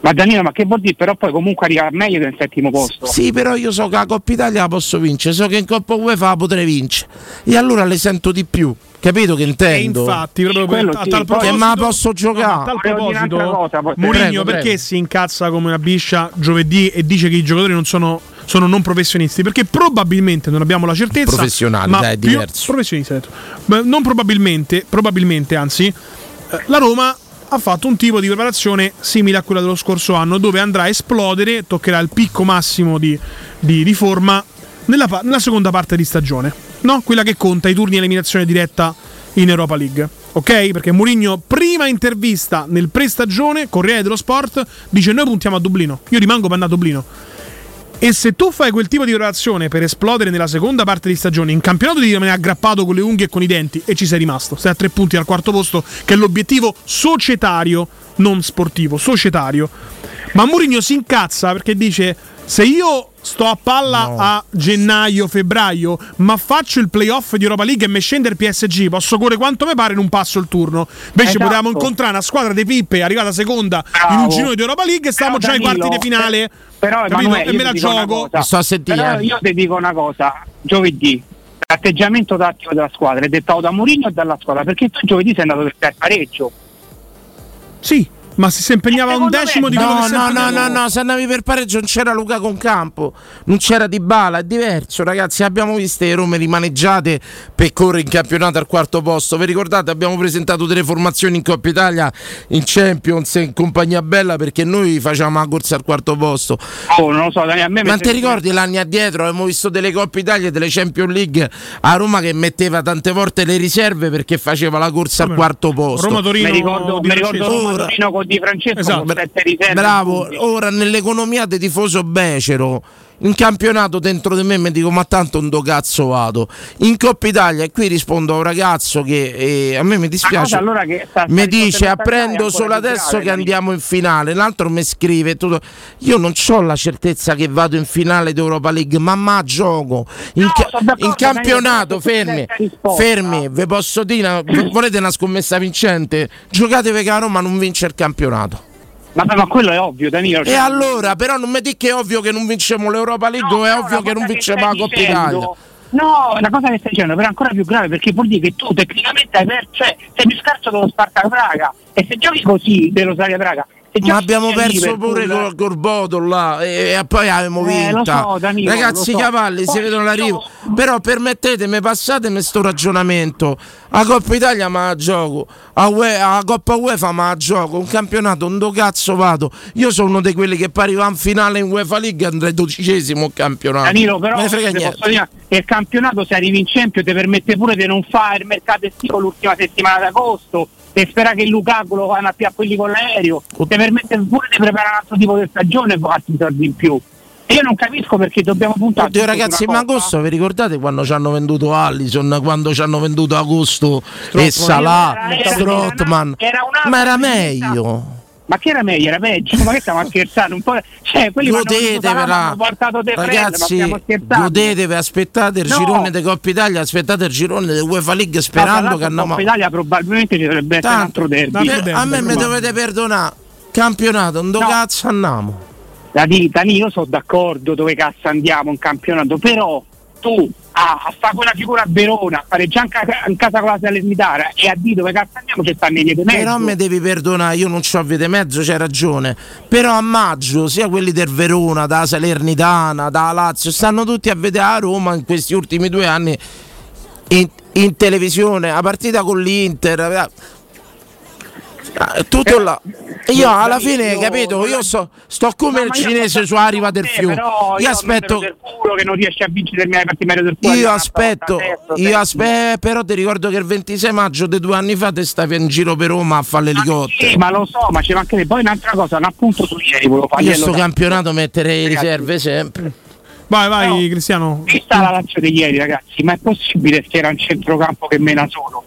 Ma Danilo, ma che vuol dire? Però poi comunque arriva meglio del settimo posto.
Sì, però io so che la Coppa Italia la posso vincere, so che in Coppa UEFA la potrei vincere. E allora le sento di più. Capito che
E
intendo?
infatti, proprio per,
quello
a
sì,
tal
che
proposito,
ma la posso
No,
giocare?
ma a tal proposito,
cosa,
Mourinho
Prego,
perché
prego.
si incazza come una biscia giovedì e dice che i giocatori non sono, sono non professionisti? Perché probabilmente non abbiamo la certezza.
Professionali,
ma
dai, è
più-
diverso.
Professionisti, ho detto. Ma non probabilmente, probabilmente anzi, eh, la Roma ha fatto un tipo di preparazione simile a quella dello scorso anno, dove andrà a esplodere, toccherà il picco massimo di, di- di forma nella, nella seconda parte di stagione, no? quella che conta i turni eliminazione diretta in Europa League. Ok? Perché Mourinho, prima intervista nel pre-stagione, Corriere dello Sport, dice noi puntiamo a Dublino. Io rimango per andare a Dublino. E se tu fai quel tipo di relazione per esplodere nella seconda parte di stagione, in campionato ti rimani aggrappato con le unghie e con i denti e ci sei rimasto. Stai a tre punti al quarto posto, che è l'obiettivo societario, non sportivo, societario. Ma Mourinho si incazza perché dice: Se io sto a palla a gennaio, febbraio, ma faccio il playoff di Europa League e mi scende il PSG, posso correre quanto mi pare in un passo il turno. Invece
Esatto.
potevamo incontrare una squadra di pippe arrivata seconda in un
Bravo.
girone di Europa League e stavamo
Però,
già ai quarti di finale.
Però? Emanuele,
E me la
ti dico una
gioco.
cosa. Però io ti dico una cosa, giovedì l'atteggiamento tattico della squadra è dettato da Mourinho e dalla squadra, perché tu giovedì sei andato per pareggio.
Sì, ma se si impegnava un decimo di quello
no,
che si
no, no, no, no, se andavi per pareggio non c'era Luca con campo, non c'era Di Bala, è diverso ragazzi, abbiamo visto le Rome rimaneggiate per correre in campionato al quarto posto, vi ricordate abbiamo presentato delle formazioni in Coppa Italia, in Champions, in compagnia bella perché noi facevamo la corsa al quarto posto.
Oh, non lo so, Dani, a me
Ma ti ricordi l'anni addietro abbiamo visto delle Coppe Italia e delle Champions League a Roma che metteva tante volte le riserve perché faceva la corsa al quarto posto.
mi ricordo, mi ricordo Roma Torino con Di Francesco
Esatto.
con sette riserve.
Bravo, ora nell'economia di tifoso becero. In campionato dentro di me mi dico ma tanto un do cazzo vado. In Coppa Italia e qui rispondo a un ragazzo che eh, a me mi dispiace
cosa allora che sta-
mi dice apprendo solo adesso
grave,
che andiamo in finale. L'altro mi scrive tutto. io non ho la certezza che vado in finale d'Europa League ma ma gioco. In, ca-
sono d'accordo,
in campionato fermi
la
fermi vi posso dire volete una scommessa vincente? Giocatevi che a Roma non vince il campionato
Ma, ma quello è ovvio, Danilo.
e allora, però non mi dici che è ovvio che non vinciamo l'Europa League o è ovvio che non vinciamo la Coppa Italia?
No, la cosa che stai dicendo però è ancora più grave perché vuol dire che tu tecnicamente hai perso, cioè sei più scarso dello Sparta Praga e se giochi così dello Slaria Praga
Ma abbiamo perso pure col, Bodo là e, e poi abbiamo
Eh, lo
vinta.
so,
Ragazzi,
so.
i cavalli si
Poi
vedono l'arrivo. Però permettetemi, passatemi sto ragionamento. A Coppa Italia ma la gioco, a, UE, a Coppa UEFA ma la gioco, un campionato, un do cazzo vado. Io sono uno di quelli che poi arriva in finale in UEFA League andrei dodicesimo campionato.
Danilo, però dire il campionato se arrivi in Champions ti permette pure di non fare il mercato estivo l'ultima settimana d'agosto e spera che Lukaku lo vanno a più a quelli con l'aereo ti permette pure di preparare un altro tipo di stagione e farti soldi in più. E io non capisco perché dobbiamo puntare
Oddio ragazzi, ma agosto vi ricordate quando ci hanno venduto Allison, quando ci hanno venduto Agosto e Salah,
Era- era-
Ma era meglio.
Ma che era meglio, era peggio, ma che stiamo scherzando? Un po'... Cioè, quelli Salah
Godetevela,
hanno portato ma
ragazzi,
scherzando.
godetevi, aspettate il
No.
girone di Coppa Italia, aspettate il girone di UEFA League sperando che andiamo
Coppa Italia probabilmente ci dovrebbe essere un altro derby.
Eh, a me mi dovete perdonare. Campionato, un do cazzo andiamo.
Dani, Dani, io sono d'accordo dove cazzo andiamo in campionato, però tu a, a fare quella figura a Verona, a fare già in, ca- in casa con la Salernitana e a dire dove cazzo andiamo ci stanno i via di mezzo.
Però mi devi perdonare, io non c'ho via di mezzo, c'hai ragione. Però a maggio, sia quelli del Verona, da Salernitana, da Lazio, stanno tutti a vedere a Roma in questi ultimi due anni in, in televisione, la partita con l'Inter. Eh, Tutto là. Io alla fine, capito, io sto, sto come il cinese su Arriva del Fiume.
Però
Io aspetto.
che non riesce a vincere il mio partimerio del culo.
Io aspetto, io aspetto, però ti ricordo che il 26 maggio di due anni fa te stavi in giro per Roma a fare l'elicottero.
Sì, ma lo so, ma c'è anche poi un'altra cosa, un appunto su ieri volevo fargli
Io sto campionato metterei riserve sempre.
Vai, vai, Cristiano.
Vista la Lazio di ieri, ragazzi, ma è possibile che era un centrocampo che mena solo?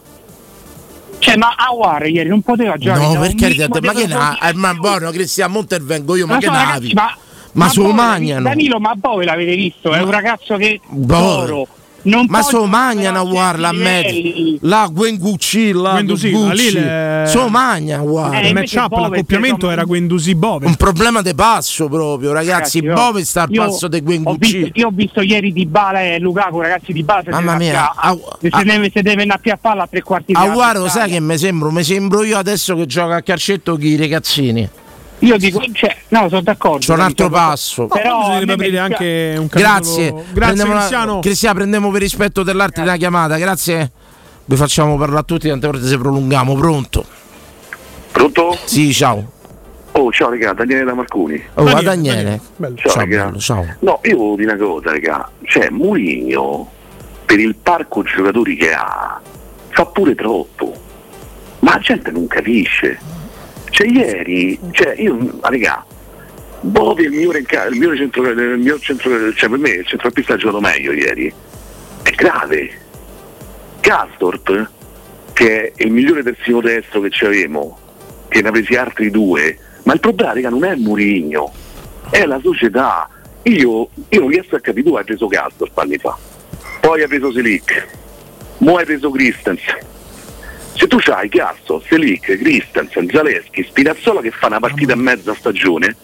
Cioè, ma Aguar ieri non poteva giocare.
No,
da un
per carità,
minimo
ma che na- eh, ma buono, Cristian, mo intervengo io, ma
Lo
che
so,
navi?
ragazzi, ma,
Ma su
Bove,
Magnano.
Danilo, ma Bove l'avete visto? È un ragazzo che
Bove.
d'oro. Non
Ma so Magnano
a
guarda a
certi
mezzo.
livelli.
La Guengucci, la
Guendouzi,
Gucci.
le-
So Magna, guarda.
il matchup, l'accoppiamento era Guendouzi Bove.
Un problema di passo proprio, ragazzi.
io-
Bove sta al passo di
ho visto,
Guengucci.
io ho visto ieri Di Bala e Lukaku, ragazzi Di Bala se
Mamma
deve
mia,
annaffiare- se deve, se deve a palla a tre quarti di
A
là,
Guaro,
sai.
sai che mi sembro? Mi sembro io adesso che gioco a calcetto con i ragazzini.
Io dico, cioè, no, sono d'accordo.
C'è un altro
Danilo,
passo.
Però
bisognerebbe aprire anche un capitolo-
Grazie.
Grazie,
Prendiamo
Cristiano.
Cristiano, prendiamo per rispetto dell'arte una chiamata. Grazie. Vi facciamo parlare a tutti, tante volte se prolungiamo. Pronto?
Pronto?
Sì, ciao.
Oh, ciao raga, Daniele da Marconi.
Oh, a Daniele.
Ciao,
Ciao,
raga.
bello, ciao.
No, io volevo dire una cosa, raga. Cioè, Mourinho, per il parco giocatori che ha, fa pure troppo. Ma la gente non capisce. Cioè ieri, cioè io, raga, Bove il migliore, il migliore centro, il miglior centro, cioè per me il centrocampista ha giocato meglio ieri. È grave. Gasdorp, che è il migliore terzino destro che ci avevamo, che ne ha presi altri due, ma il problema raga, non è Murigno, è la società. Io, io non riesco a capire, tu hai preso Gasdorp anni fa, poi hai preso Selic, mo hai preso Christensen. Se tu c'hai Cazzo, Selic, Christensen, Zaleschi, Spinazzola che fa una partita e mezza a stagione,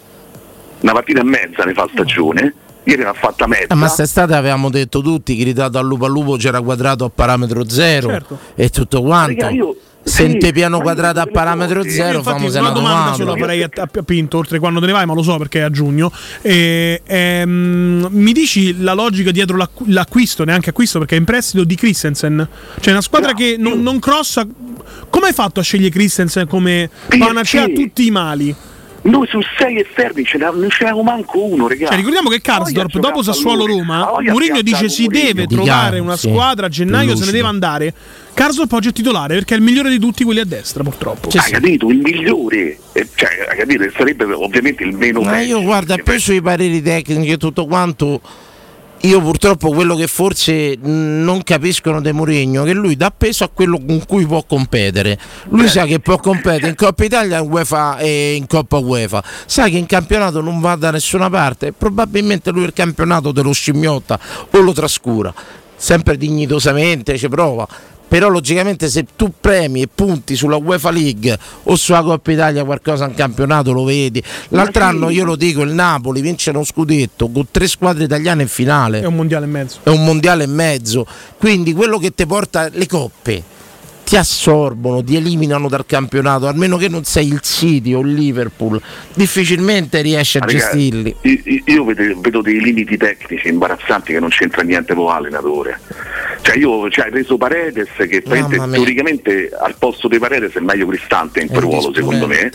una partita e mezza ne fa stagione, ieri ne ha fatta mezza.
Ah, ma quest'estate avevamo detto tutti, gridato al lupo al lupo c'era quadrato a parametro zero
Certo.
e tutto quanto.
Raga, io-
Se
sì,
piano quadrato a parametro zero,
Infatti, una domanda
domanda.
solo farei a, a Pinto, oltre quando te ne vai, ma lo so perché è a giugno. E, ehm, mi dici la logica dietro l'acqu- l'acquisto, neanche acquisto perché è in prestito di Christensen? Cioè una squadra che non, non crossa. Come hai fatto a scegliere Christensen come panacea a tutti i mali?
Noi su sei esterni ce n'avevamo- non ce n'avevamo manco uno, ragazzi.
Cioè, ricordiamo che Karsdorp dopo Sassuolo-Roma, Mourinho dice si deve
Di
trovare una
sì.
squadra a gennaio, se ne deve andare. Karsdorp oggi è titolare perché è il migliore di tutti quelli a destra, purtroppo.
hai capito? Il migliore, eh, cioè, hai capito? Sarebbe ovviamente il meno
Ma
meglio.
io guarda, poi sui pareri tecnici e tutto quanto, io purtroppo quello che forse non capiscono De Mourinho che lui dà peso a quello con cui può competere. Lui sa che può competere in Coppa Italia in UEFA e in Coppa UEFA. Sa che in campionato non va da nessuna parte. Probabilmente lui il campionato te lo scimmiotta o lo trascura. Sempre dignitosamente ci prova. Però logicamente se tu premi e punti sulla UEFA League o sulla Coppa Italia qualcosa in campionato lo vedi. L'altro anno io lo dico, il Napoli vince uno scudetto con tre squadre italiane in finale.
È un mondiale e mezzo.
È un mondiale e mezzo. Quindi quello che ti porta le coppe ti assorbono, ti eliminano dal campionato, almeno che non sei il City o il Liverpool, difficilmente riesci a
Ma, raga,
gestirli.
Io, io vedo, vedo dei limiti tecnici imbarazzanti che non c'entra niente con l'allenatore. Cioè io cioè, hai preso Paredes che teoricamente al posto di Paredes è meglio Cristante in quel ruolo secondo me.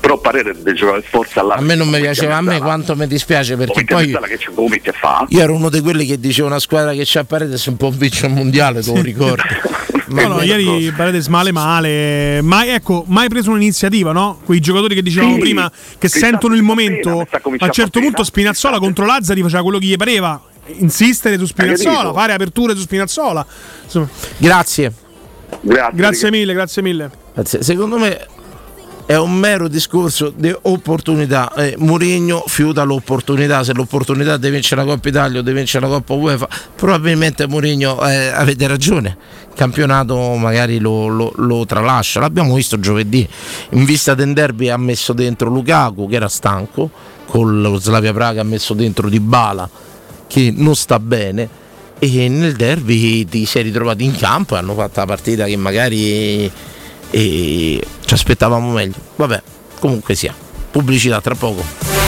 Però Paredes deve giocare forza
A
all'altro.
me non mi piaceva, a me quanto mi dispiace perché poi
a
io ero uno di quelli che diceva una squadra che c'ha Paredes un po' vince il mondiale, te lo ricordi?
No, no, ieri Paredes male male, mai, ecco, mai preso un'iniziativa, no? Quei giocatori che dicevamo
Sì,
prima che sentono il momento, a un certo
appena.
punto Spinazzola contro Lazzari faceva quello che gli pareva, insistere su Spinazzola, fare aperture su Spinazzola. Insomma,
Grazie.
Grazie.
grazie mille, grazie mille.
Grazie. Secondo me è un mero discorso di opportunità. Eh, Mourinho fiuta l'opportunità. Se l'opportunità di vincere la Coppa Italia o di vincere la Coppa UEFA, probabilmente Mourinho eh, avete ragione. Il campionato magari lo, lo- lo tralascia. L'abbiamo visto giovedì. In vista del derby ha messo dentro Lukaku che era stanco, con lo Slavia Praga ha messo dentro Dybala che non sta bene e nel derby ti sei ritrovato in campo e hanno fatto la partita che magari eh, ci aspettavamo meglio. Vabbè, comunque sia. Pubblicità tra poco.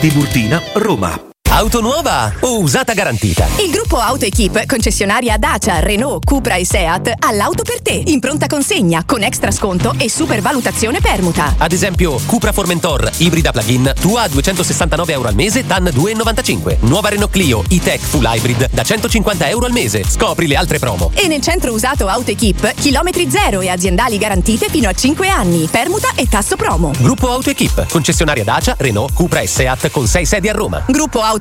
Tiburtina, Roma.
Auto nuova o usata garantita?
Il gruppo AutoEquip, concessionaria Dacia, Renault, Cupra e Seat, ha l'auto per te, in pronta consegna, con extra sconto e supervalutazione permuta.
Ad esempio, Cupra Formentor, ibrida plug-in, tua a 269 euro al mese, DAN 2,95. Nuova Renault Clio, e-Tech Full Hybrid, da 150 euro al mese. Scopri le altre promo.
E nel centro usato AutoEquip, chilometri zero e aziendali garantite fino a 5 anni, permuta e tasso promo.
Gruppo AutoEquip, concessionaria Dacia, Renault, Cupra e Seat con 6 sedi a Roma.
Gruppo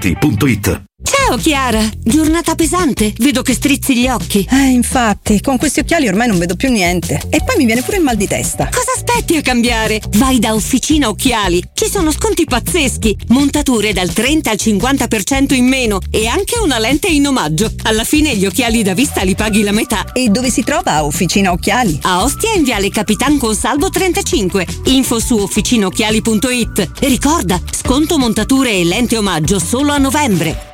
Ciao
Ciao Chiara, giornata pesante, vedo che strizzi gli occhi.
Eh, infatti, con questi occhiali ormai non vedo più niente. E poi mi viene pure il mal di testa.
Cosa aspetti a cambiare? Vai da Officina Occhiali, ci sono sconti pazzeschi, montature dal 30 al 50% in meno e anche una lente in omaggio. Alla fine gli occhiali da vista li paghi la metà.
E dove si trova Officina Occhiali?
A Ostia in Viale Capitan Consalvo 35. Info su officinocchiali.it. E ricorda, sconto montature e lente omaggio solo a novembre.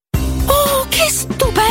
Oh,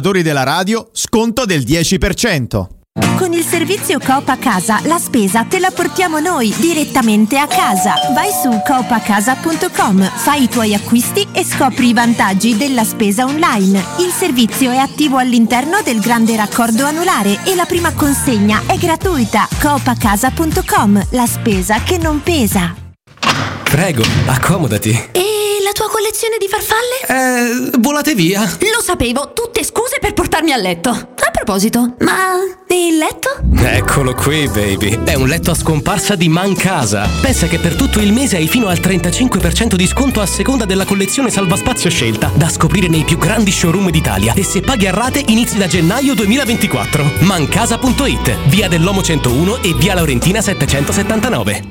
della radio, sconto del 10%.
Con il servizio Coop a casa la spesa te la portiamo noi direttamente a casa. Vai su coopacasa.com, fai i tuoi acquisti e scopri i vantaggi della spesa online. Il servizio è attivo all'interno del grande raccordo anulare e la prima consegna è gratuita. coopacasa.com, la spesa che non pesa.
Prego, accomodati.
E la tua collezione di farfalle?
Eh, volate via.
Lo sapevo, tutte scuse per portarmi a letto. A proposito, ma il letto?
Eccolo qui, baby. È un letto a scomparsa di Mancasa. Pensa che per tutto il mese hai fino al 35% di sconto a seconda della collezione salvaspazio scelta, da scoprire nei più grandi showroom d'Italia. E se paghi a rate inizi da gennaio 2024. Mancasa.it, via dell'Omo 101 e via Laurentina 779.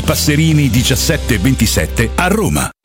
Giovanni Passerini 1727 a Roma.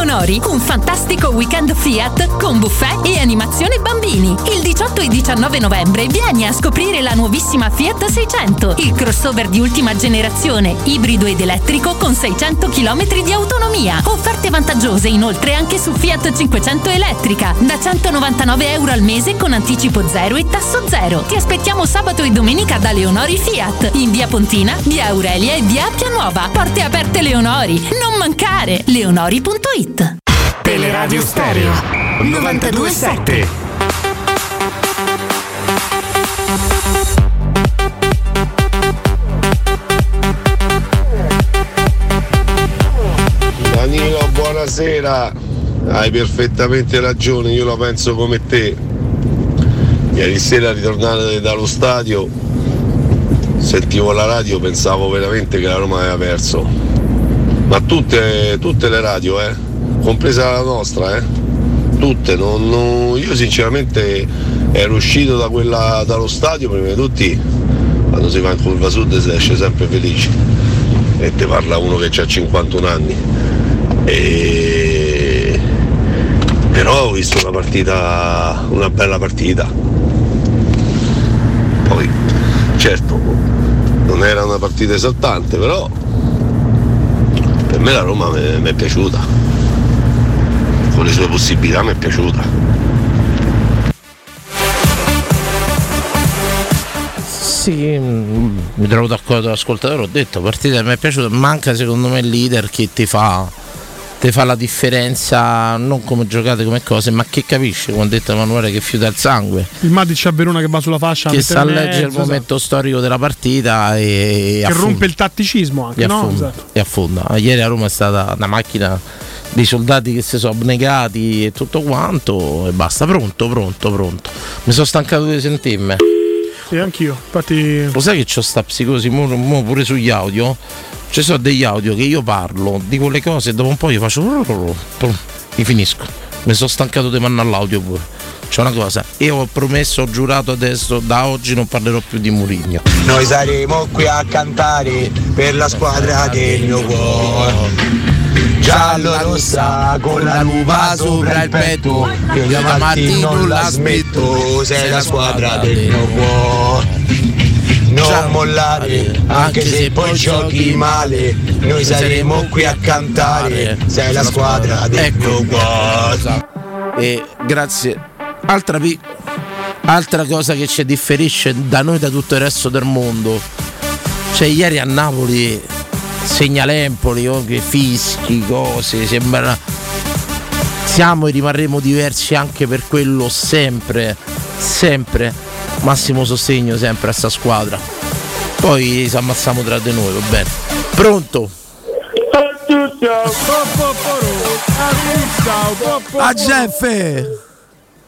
Leonori, un fantastico weekend Fiat con buffet e animazione bambini. Il 18 e 19 novembre vieni a scoprire la nuovissima Fiat 600, il crossover di ultima generazione, ibrido ed elettrico con 600 km di autonomia. Offerte vantaggiose inoltre anche su Fiat 500 elettrica, da 199 euro al mese con anticipo zero e tasso zero. Ti aspettiamo sabato e domenica da Leonori Fiat, in via Pontina, via Aurelia e via Appia Nuova. Porte aperte Leonori, non mancare! leonori.it www.radiostereo.it
Teleradio Stereo 927 Danilo,
buonasera. Hai perfettamente ragione, io la penso come te. Ieri sera ritornare dallo stadio, sentivo la radio, pensavo veramente che la Roma aveva perso. Ma tutte, tutte le radio, eh compresa la nostra, eh. Tutte, non- non- io sinceramente ero uscito da quella- dallo stadio prima di tutti, quando si va in curva sud si esce sempre felice e te parla uno che ha 51 anni. E... Però ho visto una partita, una bella partita. Poi, certo, non era una partita esaltante, però per me la Roma mi mi è piaciuta. Con le sue possibilità mi è piaciuta.
Sì, mm, mi trovo d'accordo con l'ascoltatore, ho detto, partita mi è piaciuta, manca secondo me il leader che ti fa, ti fa la differenza, non come giocate, come cose, ma che capisce, come ha detto Emanuele, che fiuta il sangue,
Il Matic a Verona che va sulla fascia.
che sa leggere il momento storico della partita e,
esatto. Che rompe il tatticismo anche,
e
no?
affonda,
Esatto.
e affonda. Ieri a Roma è stata una macchina dei soldati che si sono abnegati e tutto quanto e basta, pronto, pronto, pronto. Mi sono stancato di sentirmi.
Sì, anch'io. Infatti.
Lo sai che c'ho sta psicosi mo- mo pure sugli audio? Ci sono degli audio che io parlo, dico le cose e dopo un po' io faccio. Mi finisco. Mi sono stancato di mandare all'audio pure. C'è una cosa, io ho promesso, ho giurato adesso, da oggi non parlerò più di Murigno.
Noi saremo qui a cantare per la squadra del mio cuore. Giallo rossa con la lupa sopra il petto. Io da Martino non la smetto, sei la squadra del mio cuore. Non mollare, anche se poi giochi male, noi saremo qui a cantare, sei la squadra del mio cuore.
E grazie. Altra, pi- altra cosa che ci differisce da noi da tutto il resto del mondo. Cioè ieri a Napoli segnalempoli, che fischi, cose, sembra. Siamo e rimarremo diversi anche per quello sempre, sempre. Massimo sostegno sempre a sta squadra. Poi ci ammazziamo tra di noi, va bene. Pronto? A Jeff!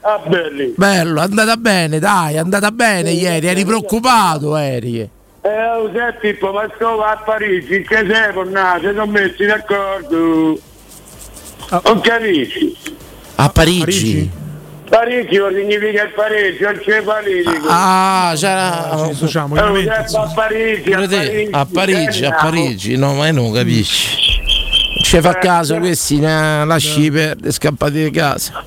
Ah, belli.
Bello, è andata bene, dai, è andata bene ieri, eri preoccupato, eri.
Eh, senti, Pippo, ma sto a Parigi, che sei tornato? Ci sono messi d'accordo. Non capisci?
A Parigi?
Parigi non significa il pareggio, non c'è politico.
Ah, c'era.
Eh, Giuseppe, a Parigi, a
Pure te,
Parigi.
a Parigi, a
andiamo.
Parigi, no, ma non capisci. Ci fa caso questi, ne lasci perdere, scappati di casa.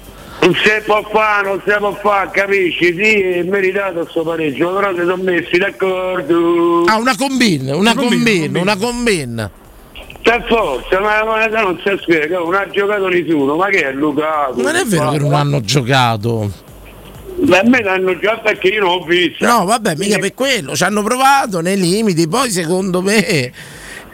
Non si può fare, non si può fare, capisci? Sì, è meritato questo pareggio, però si sono messi d'accordo.
Ah, una combina, una combina, una combina.
Per forza, ma ma non si spiega, non ha giocato nessuno, ma che è Lukaku?
Non è vero che non hanno giocato.
Ma a me l'hanno già perché io non ho visto.
No, vabbè, mica per quello, ci hanno provato nei limiti, poi secondo me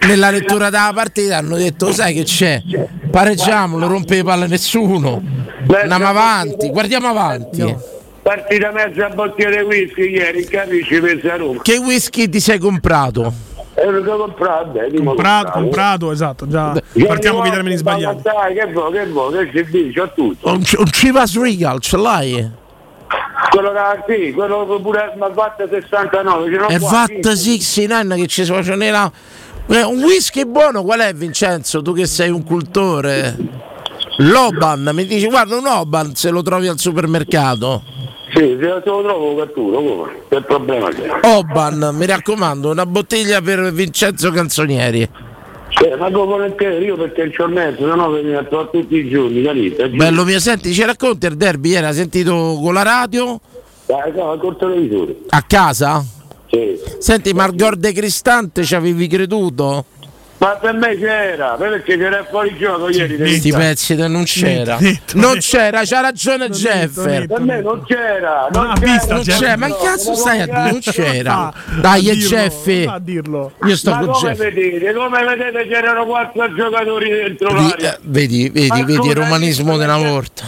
nella lettura della partita hanno detto sai che c'è, pareggiamo, non rompe le palle nessuno, andiamo avanti, guardiamo avanti.
Partita mezza bottiglia di whisky ieri, capisci, pensa Roma.
Che whisky ti sei comprato?
E beh, dico
Comprato, comprato, esatto. Già
Io
partiamo con i termini sbagliati.
Dai, che vuoi, che vuoi, che si dice, ho tutto.
Un, un Chivas Regal, ce l'hai?
Quello che sì, quello che pure ma fatta 69, ce l'ho
È
qua,
fatta
sì.
69 che ci sono nella... Eh, Un whisky buono qual è Vincenzo? Tu che sei un cultore? L'Oban, mi dici guarda un Oban se lo trovi al supermercato.
Sì, se lo trovo cattura, come? Che problema c'è?
Oban, mi raccomando, una bottiglia per Vincenzo Canzonieri.
Eh, ma come volentieri, io perché il mezzo, se no veniva a tutti i giorni, capito?
Bello mio, senti, ci racconti il derby ieri? Hai sentito con la radio?
Dai, no, col televisore.
A casa?
Sì.
Senti, Margor De Cristante ci avevi creduto?
Ma per me c'era, perché c'era fuori gioco ieri.
Questi pezzi non c'era. Non c'era, c'ha ragione Jeffer.
Per me non c'era, non
ha
c'era.
visto,
Non
Jeff?
c'è, ma che cazzo stai a dire? Non c'era. Dai,
a
e
dirlo.
Io sto
ma
con
come
Jeff.
vedete, come vedete c'erano quattro giocatori dentro l'area.
eh, vedi, vedi,
Ma
vedi il romanismo della volta.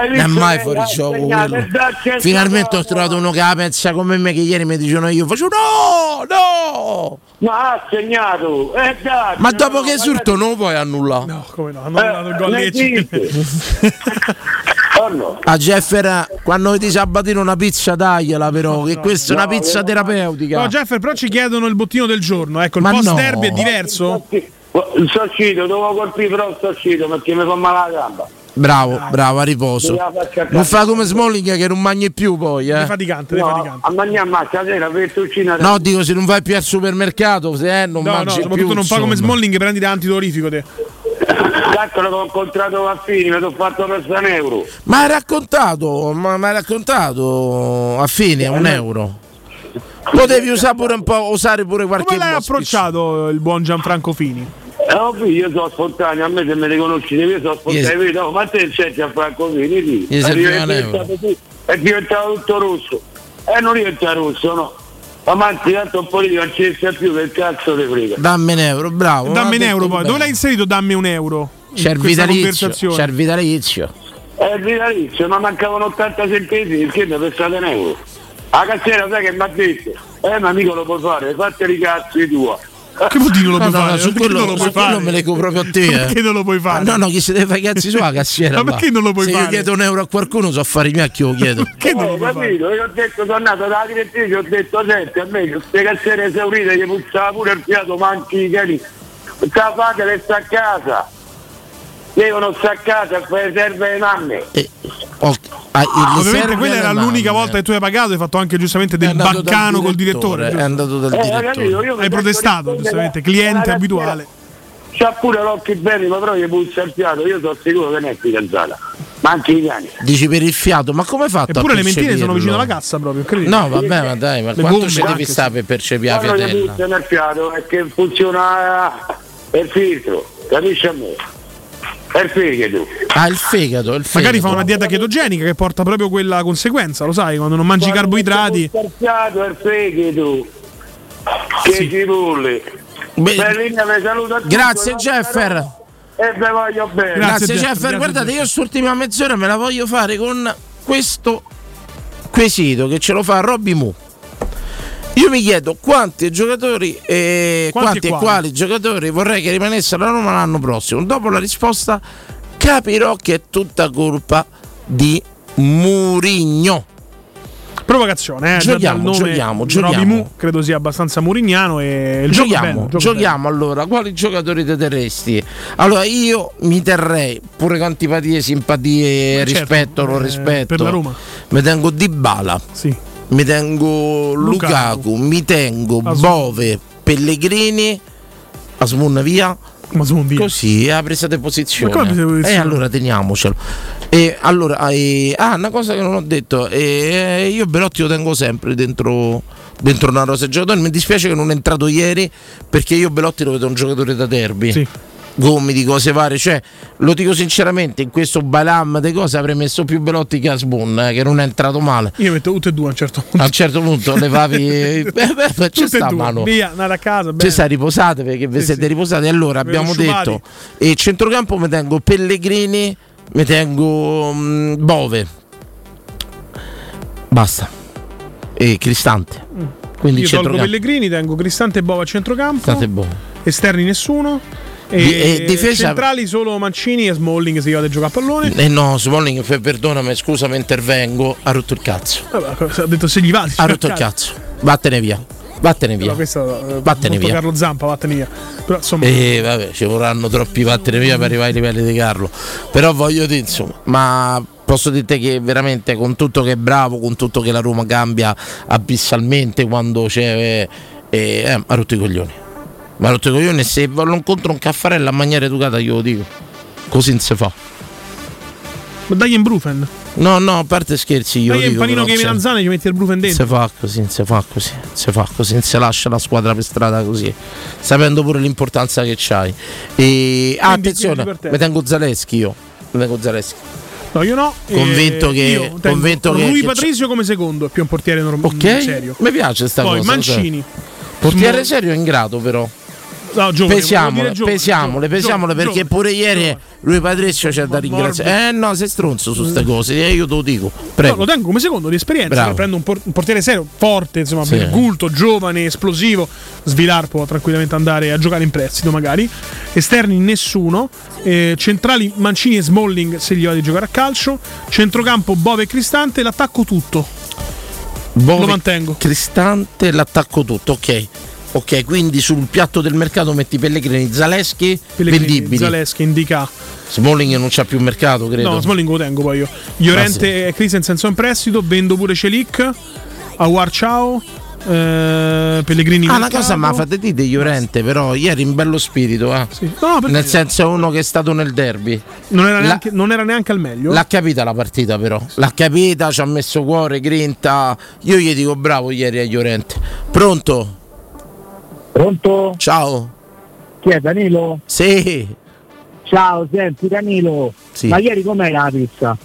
Non è mai fuori gioco
il
Finalmente ho trovato uno che la pensa come me che ieri mi dicevano io faccio no, no!
Ma ha segnato! Eh, dai,
Ma dopo
no,
che surto non lo puoi annullare.
No, come no? Hanno annullato il gol
ne
Lecce.
Oh no.
A Jeffer, quando vedi Sabatino una pizza tagliela però, che questa è una
no,
pizza
no.
terapeutica.
No, Jeffer, però ci chiedono il bottino del giorno. Ecco, il
Ma
post
no.
derby è diverso?
Sono uscito, dovevo colpire però sono uscito perché mi fa male la gamba.
Bravo, bravo, a riposo.
A
Non fa come Smalling che non mangi più poi, eh.
Defaticante,
No,
defaticante.
a mangiare ma stasera per cucina
No, dico se non vai più al supermercato, se eh, non
No, no,
mangi
soprattutto
più.
non fa come
insomma.
Smalling prendi da antidolorifico te.
Calcolo che ho incontrato Affini, mi sono fatto per un euro.
Ma hai raccontato, ma mi hai raccontato a fine, un euro. Potevi usare pure un po', usare pure qualche
Come l'hai approcciato il buon Gianfranco Fini?
Eh, ovvio, io sono spontaneo, a me se me ne conosci, io sono spontaneo, no, ma te c'è a Franco Vini, sì.
Gli
È diventato, è diventato tutto rosso. E non diventa rosso, no. Ma anzi, tanto un politico non ci sta più, che cazzo te frega.
Dammi un euro, bravo.
Dammi un euro poi.
bene.
Dove l'hai inserito dammi un euro?
C'è il vitalizio,
conversazione?
c'è il vitalizio.
È il vitalizio, ma mancavano 80 centesimi, perché mi pensate un euro? La cassiera sai che mi ha detto? Eh, ma mica lo puoi fare, fatti i cazzi tua.
Che vuol dire non lo
No,
puoi
no,
fare?
su
Perché
quello,
non lo
su
puoi fare?
me leggo proprio a te. eh.
Perché non lo puoi fare?
No, no, chi si deve fare i cazzi sulla cassiera.
Ma perché non lo puoi
Se
fare?
io chiedo un euro a qualcuno, so affari miei a chi lo chiedo.
Che non lo
Eh,
fare?
capito? Io ho detto, sono andato dalla direttrice, ho detto, senti, a me queste cassiere esaurite che puzzava pure il fiato, manchi i cani. Sta fate le sta a casa. Devono stare a casa a fare serve le mamme.
Oh, ah, il
Ovviamente quella era l'unica
mamme.
volta che tu hai pagato, hai fatto anche giustamente del baccano col direttore.
È andato dal
Eh,
direttore.
capito? Io mi
Hai protestato, giustamente, cliente abituale.
C'ha pure l'occhio belli, ma però gli puzza il fiato, io sono sicuro che non è fidanzata. Ma anche i cani.
Dici per il fiato, ma come hai fatto?
Eppure
a
le mentine sono vicino alla cassa proprio, credi?
No, vabbè, ma dai, ma
Le
quanto ci devi stare per percepire la
Quando gli
fiatella?
puzza nel fiato è che funziona per filtro, capisci a me? Per fegato.
Ah, il fegato, il fegato.
Magari fa una dieta chetogenica che porta proprio quella conseguenza, lo sai, quando non mangi carboidrati.
Il fiato è il fegato. Che cipolle. Bellina, mi saluto a tutti,
Grazie? Jeffer.
E ve voglio bene.
Grazie, Jeffer. Guardate, io quest'ultima mezz'ora me la voglio fare con questo quesito che ce lo fa Robby Mu. Io mi chiedo quanti giocatori e
Quanti
quanti,
e quali?
quali giocatori vorrei che rimanessero a Roma l'anno prossimo. Dopo la risposta capirò che è tutta colpa di Murigno.
Provocazione, eh.
Giochiamo, giochiamo, giochiamo.
Mu credo sia abbastanza murignano e il
Giochiamo,
bello,
giochiamo allora. Quali giocatori te terresti? Allora, io mi terrei pure con antipatie, simpatie,
Ma certo,
rispetto, lo
eh,
rispetto.
per la Roma.
Mi tengo Dybala.
Sì.
Mi tengo Lukaku,
Lukaku.
mi tengo
Asmun.
Bove, Pellegrini, Asmun via.
Ma sono via.
Così ha presa di posizione. E allora teniamocelo. E allora, eh, ah, una cosa che non ho detto, eh, io Belotti lo tengo sempre dentro, dentro una rosa di giocatori. Mi dispiace che non è entrato ieri perché io Belotti lo vedo un giocatore da derby. Gomiti, cose varie, cioè lo dico sinceramente, in questo balam di cose avrei messo più Belotti che Asbun, eh, che non è entrato male.
Io metto tutte e due a un certo punto.
A un certo punto levavi. beh, beh, beh, ci
Tutte e
sta mano.
Via, andate a casa.
Ci sta riposate perché vi
Sì,
siete
sì.
riposati. Allora
Ve
abbiamo detto: e centrocampo mi tengo Pellegrini, mi tengo mm, Bove. Basta. E Cristante. Quindi
Io tolgo. Pellegrini, tengo Cristante e Bova a centrocampo.
Cristante e Bove.
Esterni nessuno. E,
e difesa-
centrali solo Mancini e Smalling se io vado a giocare a pallone.
Eh no, Smalling, perdonami, scusa, mi intervengo. Ha rotto il cazzo.
Vabbè, ha detto se gli va.
Ha rotto il cazzo. Vattene via. Vattene via.
Però questo eh,
Vattene via.
Carlo Zampa, vattene via. Però insomma,
E vabbè, ci vorranno troppi vattene via per arrivare ai livelli di Carlo. Però voglio dire, insomma, ma posso dirti che veramente con tutto che è bravo, con tutto che la Roma cambia abissalmente quando c'è. Eh, eh, ha rotto i coglioni. Ma rotto i coglioni e se lo incontro un caffarello a maniera educata glielo dico. Così non si fa.
ma dagli in Brufen.
No, no, a parte scherzi, io
in
dico.
panino che
cioè,
melanzane ci metti il Brufen dentro.
si fa così, non si fa così, si fa così, non si lascia la squadra per strada così, sapendo pure l'importanza che c'hai. E ah, attenzione, mi tengo Zaleschi io. Mi tengo Zaleschi.
No, io no.
Convinto
Eh,
che-
io tengo
convinto che-
Rui
che
Patrizio come secondo, è più un portiere normale.
Ok?
serio.
Mi piace sta
Poi
cosa.
Mancini.
cioè. Portiere
Smo-
serio è ingrato però.
No, giovane,
pesiamole,
giovane,
pesiamole,
giovane,
pesiamole perché pure ieri lui Patrizio c'è da ringraziare. Eh no, sei stronzo su queste cose, eh, io te lo dico. Prego.
No, lo tengo come secondo di esperienza. Prendo un, por- un portiere serio, forte, insomma,
Sì.
gulto, giovane, esplosivo. Svilar può tranquillamente andare a giocare in prestito, magari. Esterni nessuno. Eh, centrali Mancini e Smalling se gli va di giocare a calcio. Centrocampo Bove e Cristante. L'attacco tutto.
Bove,
Lo mantengo.
Cristante, l'attacco tutto, ok. Ok, quindi sul piatto del mercato metti Pellegrini, Zaleschi,
Pellegrini,
vendibili.
Zaleschi, Indica.
Smalling non c'ha più mercato, credo.
No, Smalling lo tengo poi io. Llorente e Christensen sono in prestito. Vendo pure Celic. Awar ciao. Eh, Pellegrini
Ah, una cosa ma fate dite Llorente, però ieri in bello spirito, eh.
No, perché-
Nel senso uno che è stato nel derby.
Non era,
La-
neanche, non era neanche al meglio.
L'ha capita la partita però, l'ha capita, ci ha messo cuore, grinta. Io gli dico bravo ieri a Llorente. Pronto?
Pronto?
Ciao.
Chi è Danilo?
Sì.
Ciao, senti Danilo.
Sì.
Ma ieri com'era la pizza?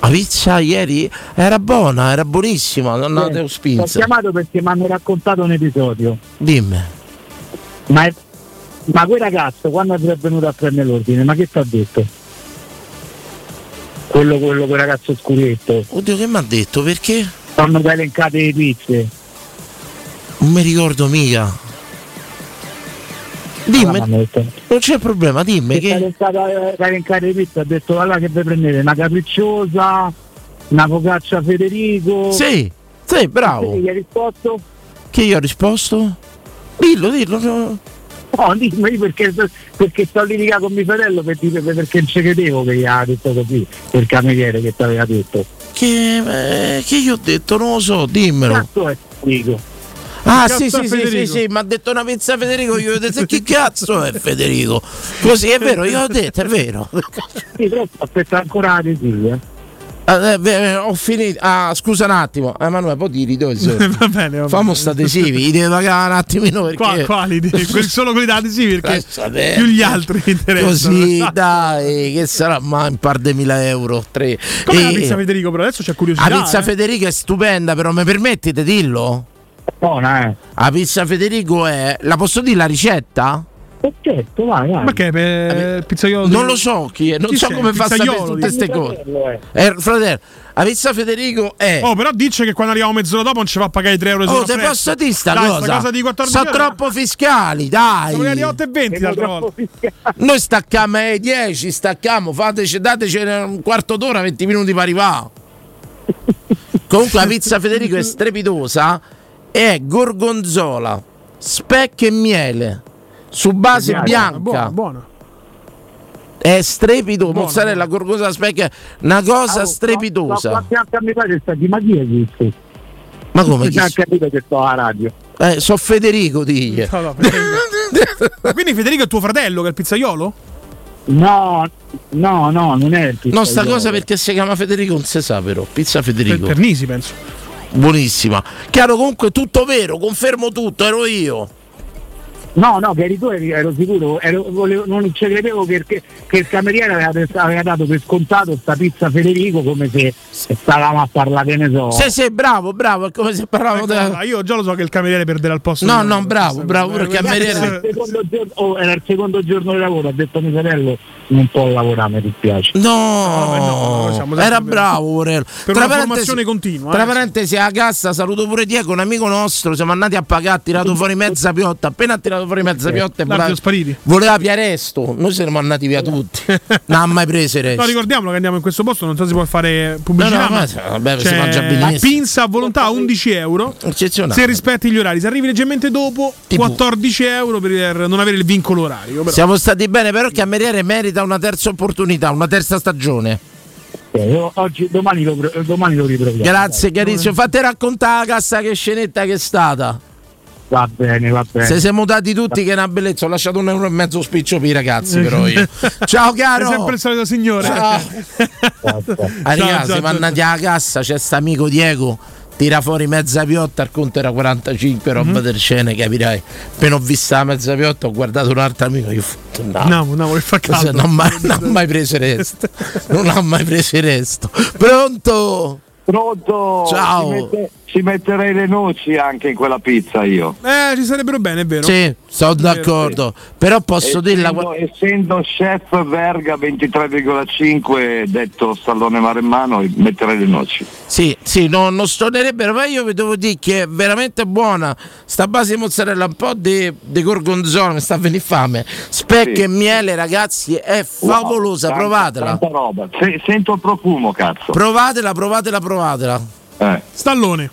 La pizza ieri era buona, era buonissima, non
Eh,
avevo
Ho
spinza.
chiamato perché mi hanno raccontato un episodio.
Dimmi.
Ma, è- ma quel ragazzo quando è venuto a prendere l'ordine, ma che ti ha detto? Quello, quello, quel ragazzo scuretto.
Oddio che mi ha detto? Perché?
Stanno elencate le pizze.
Non mi ricordo mica. Dimmi, non c'è problema, dimmi che...
elencate le pizze, ha detto allora che vi prendete? Una capricciosa, una focaccia Federico.
Sì, sì, bravo.
Sì, gli hai risposto?
Che io ho risposto? Dillo, dillo. no.
No, dimmi perché, perché sto litigando con mio fratello per dire- perché non ci credevo che gli ha detto così, il cameriere che ti aveva detto.
Che, eh, che io ho detto, non lo so, dimmelo.
Cazzo è Federico?
Ah sì sì sì sì, sì, mi ha detto una pizza Federico, io ho detto che cazzo è Federico? Così è vero, io ho detto, è vero.
Sì, però aspetta ancora la resia.
Ah, eh, beh, ho finito. Ah, scusa un attimo, Emanuele, poi tiri dove sei?
va bene, va
Famo sta adesivi, li devi pagare un attimino perché.
Qua, quali? Quelli- solo quelli da adesivi perché
Lascia perdere.
più gli altri mi interessano.
Così, dai, che sarà mai un par di mila euro? Tre.
Com'è la
E-
pizza Federico? Però adesso c'è curiosità.
La pizza
eh.
Federico è stupenda, però mi permettete dillo?
Buona, eh.
La pizza Federico è. La posso dire la ricetta?
Certo, vai, vai.
Ma che è per il pizzaiolo?
Non lo so chi è, non
Chi
so
sei?
come fa a sapere tutte queste cose.
fratello, eh.
Eh, fratello, la pizza Federico è.
Oh, però dice che quando arriviamo mezz'ora dopo non ci fa pagare i 3 euro
Oh, te posso dire sta
Dai,
cosa?
Cosa di 14
Sono troppo fiscali, dai.
Arrivati alle 8 e 20 l'altra volta.
Noi stacchiamo alle 10, stacchiamo, fateci, dateci un quarto d'ora, 20 minuti per arrivare. Comunque la pizza Federico è strepitosa, è gorgonzola, specchio e miele, su base
Buona,
bianca.
Buona, buona.
È strepitoso,
Buona,
mozzarella, gorgonzola, specchio, una cosa
Ah,
strepitosa.
Ma quanti anni fa che sta di ma chi è questo?
Ma come?
Già
so-
capito che sto alla radio.
Eh, so Federico, digli.
No, no, Federico. Quindi Federico è tuo fratello che è il pizzaiolo?
No, no, no, non è il
No, sta
pizzaiolo.
cosa perché si chiama Federico non si sa però. Pizza Federico.
Per Nisi, penso.
Buonissima. Chiaro comunque tutto vero, confermo tutto, ero io.
No, no, che eri tu ero sicuro, ero- volevo- non ci credevo perché che il cameriere aveva, aveva dato per scontato sta pizza Federico come se stavamo a parlare, che ne so.
Sì, sì, bravo, bravo, è come se parlavamo
Ecco,
da...
io già lo so che il cameriere perderà il posto.
No,
di-
no, bravo, bravo, il
Era
cameriere.
il, secondo giorno, oh, era il secondo giorno di lavoro, ha detto mio fratello non può lavorare, mi dispiace.
No,
noi siamo
era bravo Morello.
Per una formazione continua,
Tra
eh.
parentesi, a cassa saluto pure Diego, un amico nostro. Siamo andati a pagare, ha tirato fuori mezza piotta. Appena ha tirato fuori mezza piotta, e voleva,
spariti.
voleva Piaresto. Noi siamo andati via tutti. non ha mai preso il
No,
resto.
ricordiamo che andiamo in questo posto, non so se si può fare pubblicità.
No, no,
ma
vabbè, si
c'è
mangia benissimo.
Pinza a volontà 11 euro.
Eccezionale.
Se rispetti gli orari, se arrivi leggermente dopo, 14 euro per non avere il vincolo orario. però.
Siamo stati bene, però il cameriere merita una terza opportunità, una terza stagione.
Eh, oggi, domani lo, pro- domani lo riproviamo.
Grazie,
dai.
carissimo. Fate raccontare la cassa che scenetta che è stata.
Va bene, va bene.
Se siamo dati tutti che è una bellezza, ho lasciato un euro e mezzo spiccio per i ragazzi, però io. Ciao caro!
Sei sempre il solito signore.
Ciao. Ah,
ciao,
ma andati alla cassa, c'è sta amico Diego. Tira fuori mezza piotta, il conto era 45, roba
Mhm.
del scene, capirai. Appena ho visto la mezza piotta, ho guardato un altro amico. Io ho fatto, no,
No, no, fa caldo.
non, ha mai, non ha mai preso il resto. Non ha mai preso il resto. Pronto?
Pronto?
Ciao.
Ci mette,
ci metterei le noci anche in quella pizza io.
Eh, ci sarebbero bene, è vero?
Sì, sono d'accordo. Però posso dirla.
Essendo, essendo chef Verga 23,5 detto stallone maremmano, metterei le noci.
Sì, sì, no, non stonerebbero, ma io vi devo dire che è veramente buona. Sta base di mozzarella, un po' di, di gorgonzola, mi sta venire fame. Specchio
Sì.
e miele, ragazzi, è favolosa,
Tanta-
provatela.
tanta roba. Se- sento il profumo, cazzo.
Provatela, provatela, provatela.
Eh.
Stallone.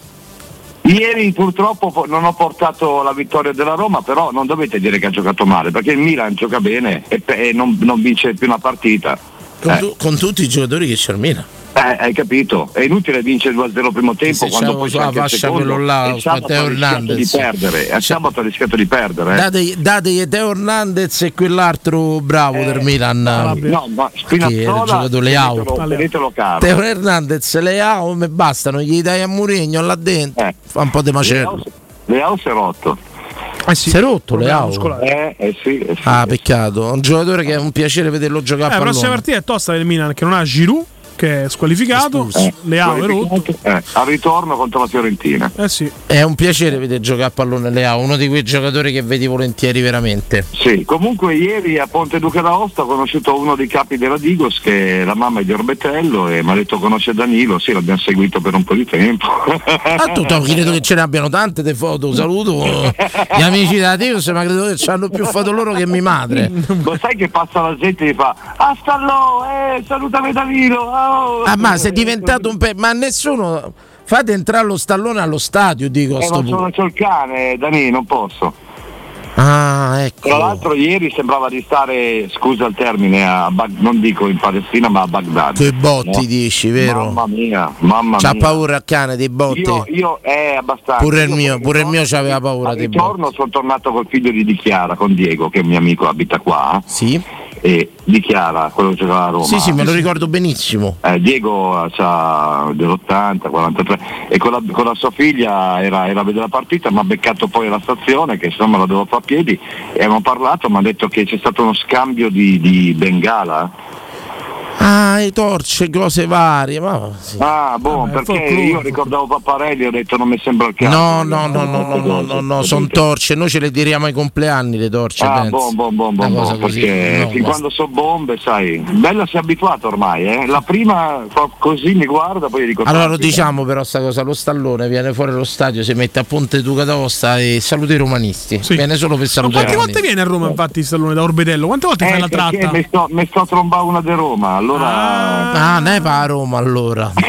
Ieri purtroppo po- non ho portato la vittoria della Roma, però non dovete dire che ha giocato male, perché il Milan gioca bene e, e non, non vince più una partita.
Con,
Eh.
tu- con tutti i giocatori che c'è il Milan.
Eh, hai capito? È inutile vincere 2-0 primo tempo
Se
quando
c'è
poi il
fascia
secondo.
quello là,
e sabato
Matteo
ha rischiato di
Hernandez.
perdere. E sabato ha rischiato di perdere. eh.
Dategli, dategli Teo Hernandez e quell'altro bravo del Milan.
No, ma Spinazzola
giocatore Leao?
tenetelo, tenetelo caro.
Teo Hernandez, Leao mi bastano, gli dai a Murigno là dentro,
Eh.
fa un po' di macello.
Leao si è rotto.
Si è rotto Leao?
Eh, eh sì, eh sì.
Ah, peccato. Un giocatore che è un piacere vederlo giocare
Eh,
a
la prossima partita è tosta del Milan che non ha Giroud, che è squalificato. Leao è rotto.
Eh, al ritorno contro la Fiorentina.
Eh sì.
È un piacere vedere giocare a pallone Leao, uno di quei giocatori che vedi volentieri veramente.
Sì, comunque ieri a Ponte Duca d'Aosta ho conosciuto uno dei capi della Digos che è la mamma di Orbetello e mi ha detto conosce Danilo, sì l'abbiamo seguito per un po' di tempo.
Ah, tu tu, credo che ce ne abbiano tante di foto. Saluto gli amici della Deus, ma credo che hanno più foto loro che mia madre.
Lo sai che passa la gente e gli fa Ah Stallò, eh, salutami Danilo oh."
Ah, ma sei diventato un pe... Ma nessuno. Fate entrare lo stallone allo stadio, dico a
Eh,
sto
sono c'ho il cane, Dani, non posso.
Ah, ecco.
Tra l'altro ieri sembrava di stare, scusa il termine, a Bag- non dico in Palestina ma a Baghdad.
Coi botti
No?
dici, vero?
Mamma mia, mamma
C'ha
mia.
paura il cane dei botti?
Io, io è abbastanza.
Pure il
Io
mio, pure il mio c'aveva paura dei botti.
ritorno sono tornato col figlio di Di Chiara, con Diego, che è un mio amico, abita qua.
Sì.
E Di Chiara, quello che giocava a Roma.
Sì, sì, me lo ricordo benissimo.
Eh, Diego ha dell'80, 43 e con la, con la sua figlia era, era a vedere la partita, mi ha beccato poi alla stazione che insomma la devo fare a piedi e abbiamo parlato, mi ha detto che c'è stato uno scambio di, di bengala.
Ah, e torce, cose varie. Ma sì.
Ah, boh, perché io ricordavo Papparelli ho detto non mi sembra il caso.
No, no, no, no, no, no, no, no, sono torce. Noi ce le tiriamo ai compleanni le torce.
Ah,
penso.
buon, buon, buon, buon,
Una cosa così,
perché
no,
fin
basta.
quando so bombe, sai, Bella si è abituato ormai, eh. La prima fa così mi guarda, poi dico
Allora lo
"Tanti,
diciamo però sta cosa, lo stallone viene fuori allo stadio, si mette a Ponte Duca d'Aosta e saluta i romanisti. Viene solo per
Ma
salutare
quante
i
volte viene a Roma infatti Stallone da Orbetello? Quante volte
Eh,
fai la
perché
tratta?
Mi sto, mi sto a trombare una di Roma, allora...
Ah, ne va a Roma allora.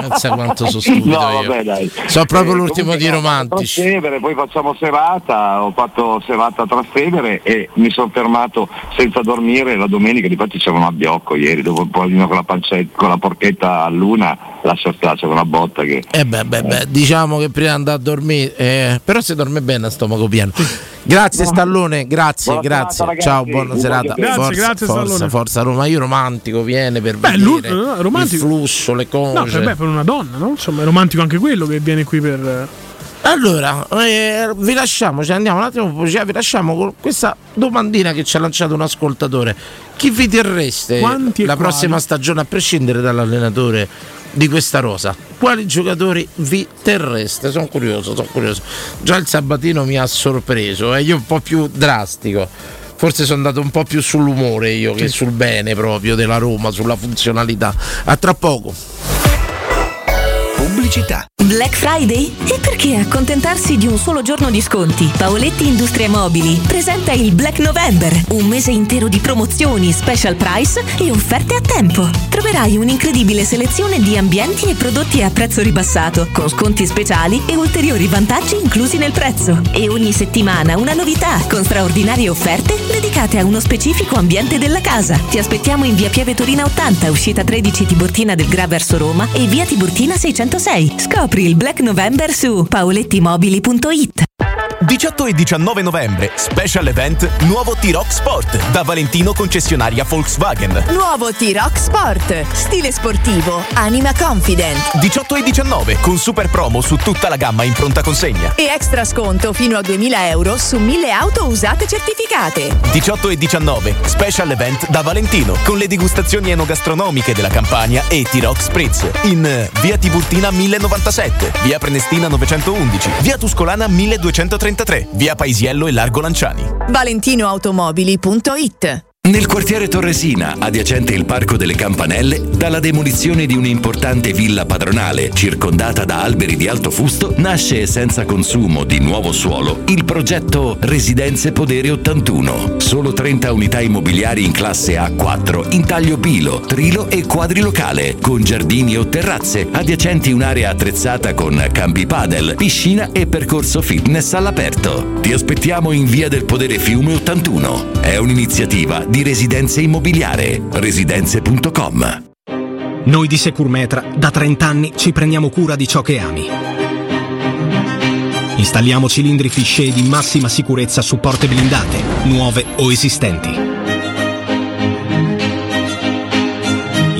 Pensa quanto sono stupido
No,
io.
vabbè, dai.
Sono proprio
Eh,
l'ultimo di romantici.
Trastevere, poi facciamo serata, ho fatto serata a Trastevere e mi sono fermato senza dormire la domenica, difatti c'era un abbiocco ieri, dopo un po' con la pancetta, con la porchetta a luna, lascia stare, c'era una botta che...
Eh beh, beh, beh, diciamo che prima di andare a dormire, eh, però si dorme bene a stomaco pieno. Grazie Stallone, grazie,
Buona
grazie.
serata.
Ciao, buona serata.
bacio.
forza,
Grazie, grazie,
forza,
Stallone.
forza Roma. Io romantico, viene per
Beh,
vedere
lui- no, romantico.
il flusso, le cose.
No, per, beh, per una donna, no? Insomma, è romantico anche quello che viene qui per.
Allora, eh, vi lasciamo, ci andiamo un attimo, pubblicità, vi lasciamo con questa domandina che ci ha lanciato un ascoltatore. Chi vi terreste
Quanti
la
quali?
prossima stagione, a prescindere dall'allenatore di questa rosa? Quali giocatori vi terreste? Sono curioso, sono curioso. Già il Sabatino mi ha sorpreso, e io un po' più drastico. Forse sono andato un po' più sull'umore io che sul bene proprio della Roma, sulla funzionalità. A tra poco.
Pubblicità.
Black Friday? E perché accontentarsi di un solo giorno di sconti? Paoletti Industrie Mobili presenta il Black November, un mese intero di promozioni, special price e offerte a tempo. Troverai un'incredibile selezione di ambienti e prodotti a prezzo ribassato, con sconti speciali e ulteriori vantaggi inclusi nel prezzo. E ogni settimana una novità, con straordinarie offerte dedicate a uno specifico ambiente della casa. Ti aspettiamo in via Pieve Torina 80, uscita 13 Tiburtina del Gra verso Roma e via Tiburtina 606. Scopri il Black November su paolettimobili.it. 18 e 19 novembre, special event Nuovo T-Rock Sport da Valentino concessionaria Volkswagen.
Nuovo T-Rock Sport. Stile sportivo, anima confident.
18 e 19 con super promo su tutta la gamma in pronta consegna.
E extra sconto fino a 2000 euro su 1000 auto usate certificate.
18 e 19 special event da Valentino con le degustazioni enogastronomiche della Campania e T-Rock Spritz in eh, via Tiburtina 1097, via Prenestina 911, via Tuscolana 1233, via Paisiello e Largo Lanciani.
ValentinoAutomobili.it
Nel quartiere Torresina, adiacente il Parco delle Campanelle, dalla demolizione di un'importante villa padronale circondata da alberi di alto fusto, nasce senza consumo di nuovo suolo il progetto Residenze Podere 81. Solo 30 unità immobiliari in classe A4, in taglio pilo, trilo e quadrilocale, con giardini o terrazze, adiacenti un'area attrezzata con campi padel, piscina e percorso fitness all'aperto. Ti aspettiamo in via del Podere Fiume 81. È un'iniziativa di Residenze Immobiliare. Residenze.com.
Noi di Securmetra da 30 anni ci prendiamo cura di ciò che ami. Installiamo cilindri fisce di massima sicurezza su porte blindate, nuove o esistenti.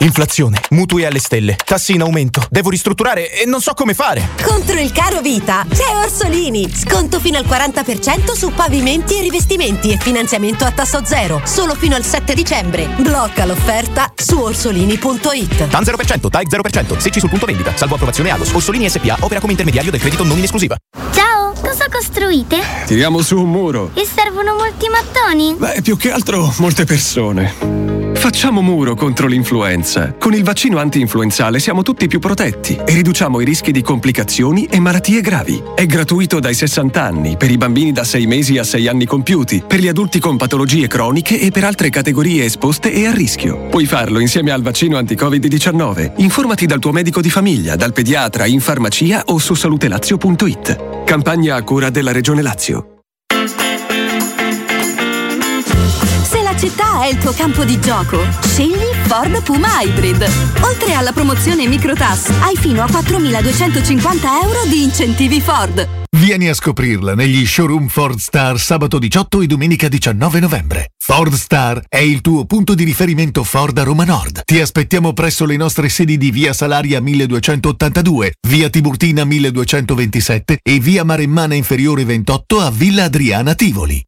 Inflazione, mutui alle stelle, tassi in aumento, devo ristrutturare e non so come fare.
Contro il caro vita c'è Orsolini. Sconto fino al 40% su pavimenti e rivestimenti e finanziamento a tasso zero. Solo fino al 7 dicembre. Blocca l'offerta su orsolini.it.
TAN 0%, TAIC 0%, secci sul punto vendita, salvo approvazione Agos. Orsolini SPA opera come intermediario del credito non in esclusiva.
Ciao, cosa costruite?
Tiriamo su un muro.
E servono molti mattoni?
Beh, più che altro molte persone. Facciamo muro contro l'influenza. Con il vaccino anti-influenzale siamo tutti più protetti e riduciamo i rischi di complicazioni e malattie gravi. È gratuito dai 60 anni, per i bambini da 6 mesi a 6 anni compiuti, per gli adulti con patologie croniche e per altre categorie esposte e a rischio. Puoi farlo insieme al vaccino anti-Covid-19. Informati dal tuo medico di famiglia, dal pediatra, in farmacia o su salutelazio.it. Campagna a cura della Regione Lazio.
Città è il tuo campo di gioco, scegli Ford Puma Hybrid. Oltre alla promozione Microtas, hai fino a 4.250 euro di incentivi Ford.
Vieni a scoprirla negli showroom Ford Star sabato 18 e domenica 19 novembre. Ford Star è il tuo punto di riferimento Ford a Roma Nord. Ti aspettiamo presso le nostre sedi di via Salaria 1282, via Tiburtina 1227 e via Maremmana Inferiore 28 a Villa Adriana Tivoli.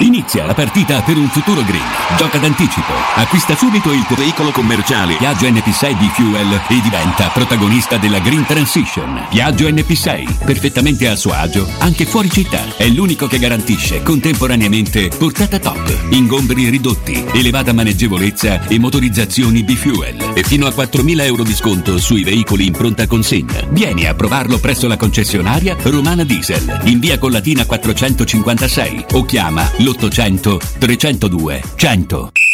Inizia la partita per un futuro green. Gioca d'anticipo. Acquista subito il tuo veicolo commerciale Piaggio NP6 di Fuel e diventa protagonista della Green Transition. Piaggio NP6, perfettamente a suo agio, anche fuori città. È l'unico che garantisce contemporaneamente portata top, ingombri ridotti, elevata maneggevolezza e motorizzazioni B-Fuel. E fino a 4.000 euro di sconto sui veicoli in pronta consegna. Vieni a provarlo presso la concessionaria Romana Diesel, in via Collatina 456 o chiama l'800 302 100.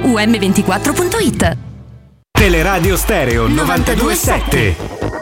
um24.it.
Teleradio Stereo 927.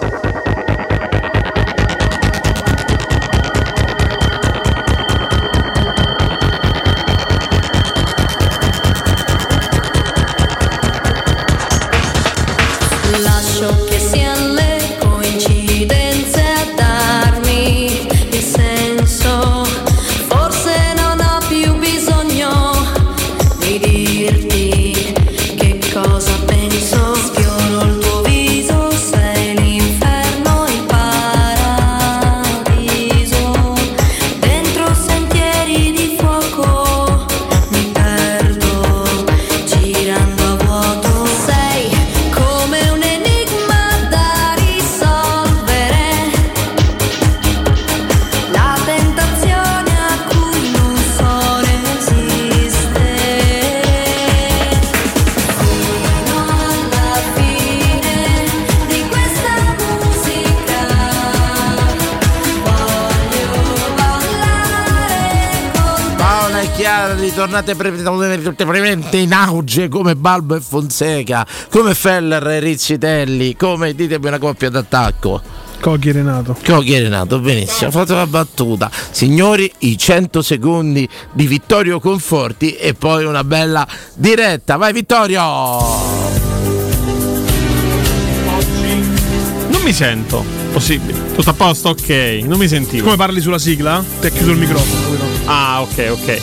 Ritornate brevemente in auge come Balbo e Fonseca, come Feller e Rizzitelli, come ditemi una coppia d'attacco.
Coghi e Renato.
Coghi e Renato, benissimo, ho fatto la battuta. Signori, i 100 secondi di Vittorio Conforti e poi una bella diretta. Vai Vittorio!
Non mi sento. Possibile. Tutto a posto? Ok. Non mi sentivo.
Come parli sulla sigla? Ti ha chiuso il microfono.
Ah, ok, ok.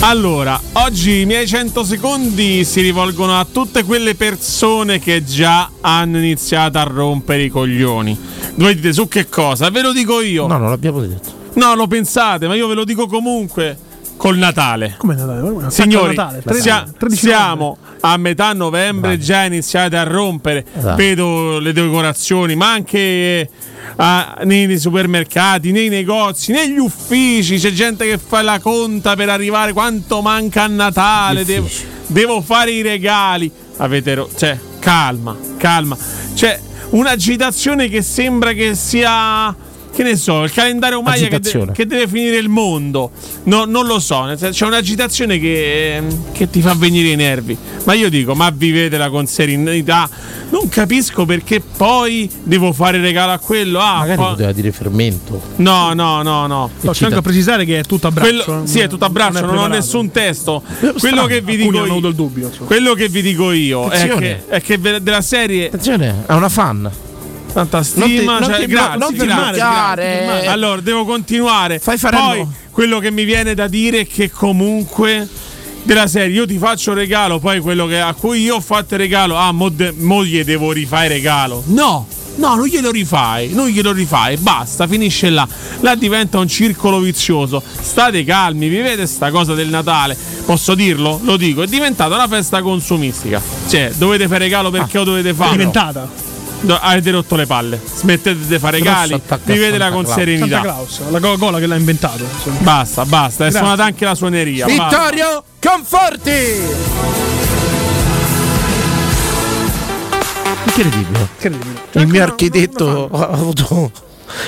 Allora, oggi i miei 100 secondi si rivolgono a tutte quelle persone che già hanno iniziato a rompere i coglioni. Voi dite su che cosa? Ve lo dico io.
No, non l'abbiamo detto.
No, lo pensate, ma io ve lo dico comunque. Col Natale.
Come Natale?
Signori,
Natale,
sia-
13
siamo a metà novembre, già iniziate a rompere.
Esatto.
Vedo le decorazioni, ma anche eh, a- nei, nei supermercati, nei negozi, negli uffici. C'è gente che fa la conta per arrivare quanto manca a Natale. Devo, devo fare i regali. Avete ro- cioè, calma, calma. C'è un'agitazione che sembra che sia. Che ne so, il calendario Maya che, de- che deve finire il mondo. No, non lo so, c'è un'agitazione che, che ti fa venire i nervi. Ma io dico, ma vivetela con serenità. Non capisco perché poi devo fare regalo a quello. Ah,
Magari
poi-
poteva dire fermento.
No, no, no, no.
No, c'è anche a precisare che è tutto a braccio.
Quello-
eh.
sì, è tutto a braccio,
Non
non, ho nessun testo.
Strano,
Quello che vi dico io,
avuto il dubbio.
quello che vi dico io è che, è che della serie
Attenzione, è una fan.
Tanta
Non ti-
stima,
non
cioè,
ti-
grazie,
non ti
grazie,
bloccare.
grazie. Allora, devo continuare.
Fai fare
Poi quello che mi viene da dire è che comunque della serie io ti faccio regalo, poi quello che- a cui io ho fatto regalo, ah, mo, de- mo gli devo rifare regalo. No! No, non glielo rifai, non glielo rifai, basta, finisce là. Là diventa un circolo vizioso. State calmi, vivete sta cosa del Natale. Posso dirlo? Lo dico, è diventata una festa consumistica. Cioè, dovete fare regalo perché lo dovete
È
fare.
diventata.
No, avete rotto le palle. Smettete di fare
Grosso
regali. Vivetela con
Claus.
serenità.
Santa Claus, la Coca-Cola che l'ha inventato. insomma.
Basta, basta. È
Grazie.
suonata anche la suoneria. basta.
Vittorio Conforti! Incredibile. Il mio architetto ha avuto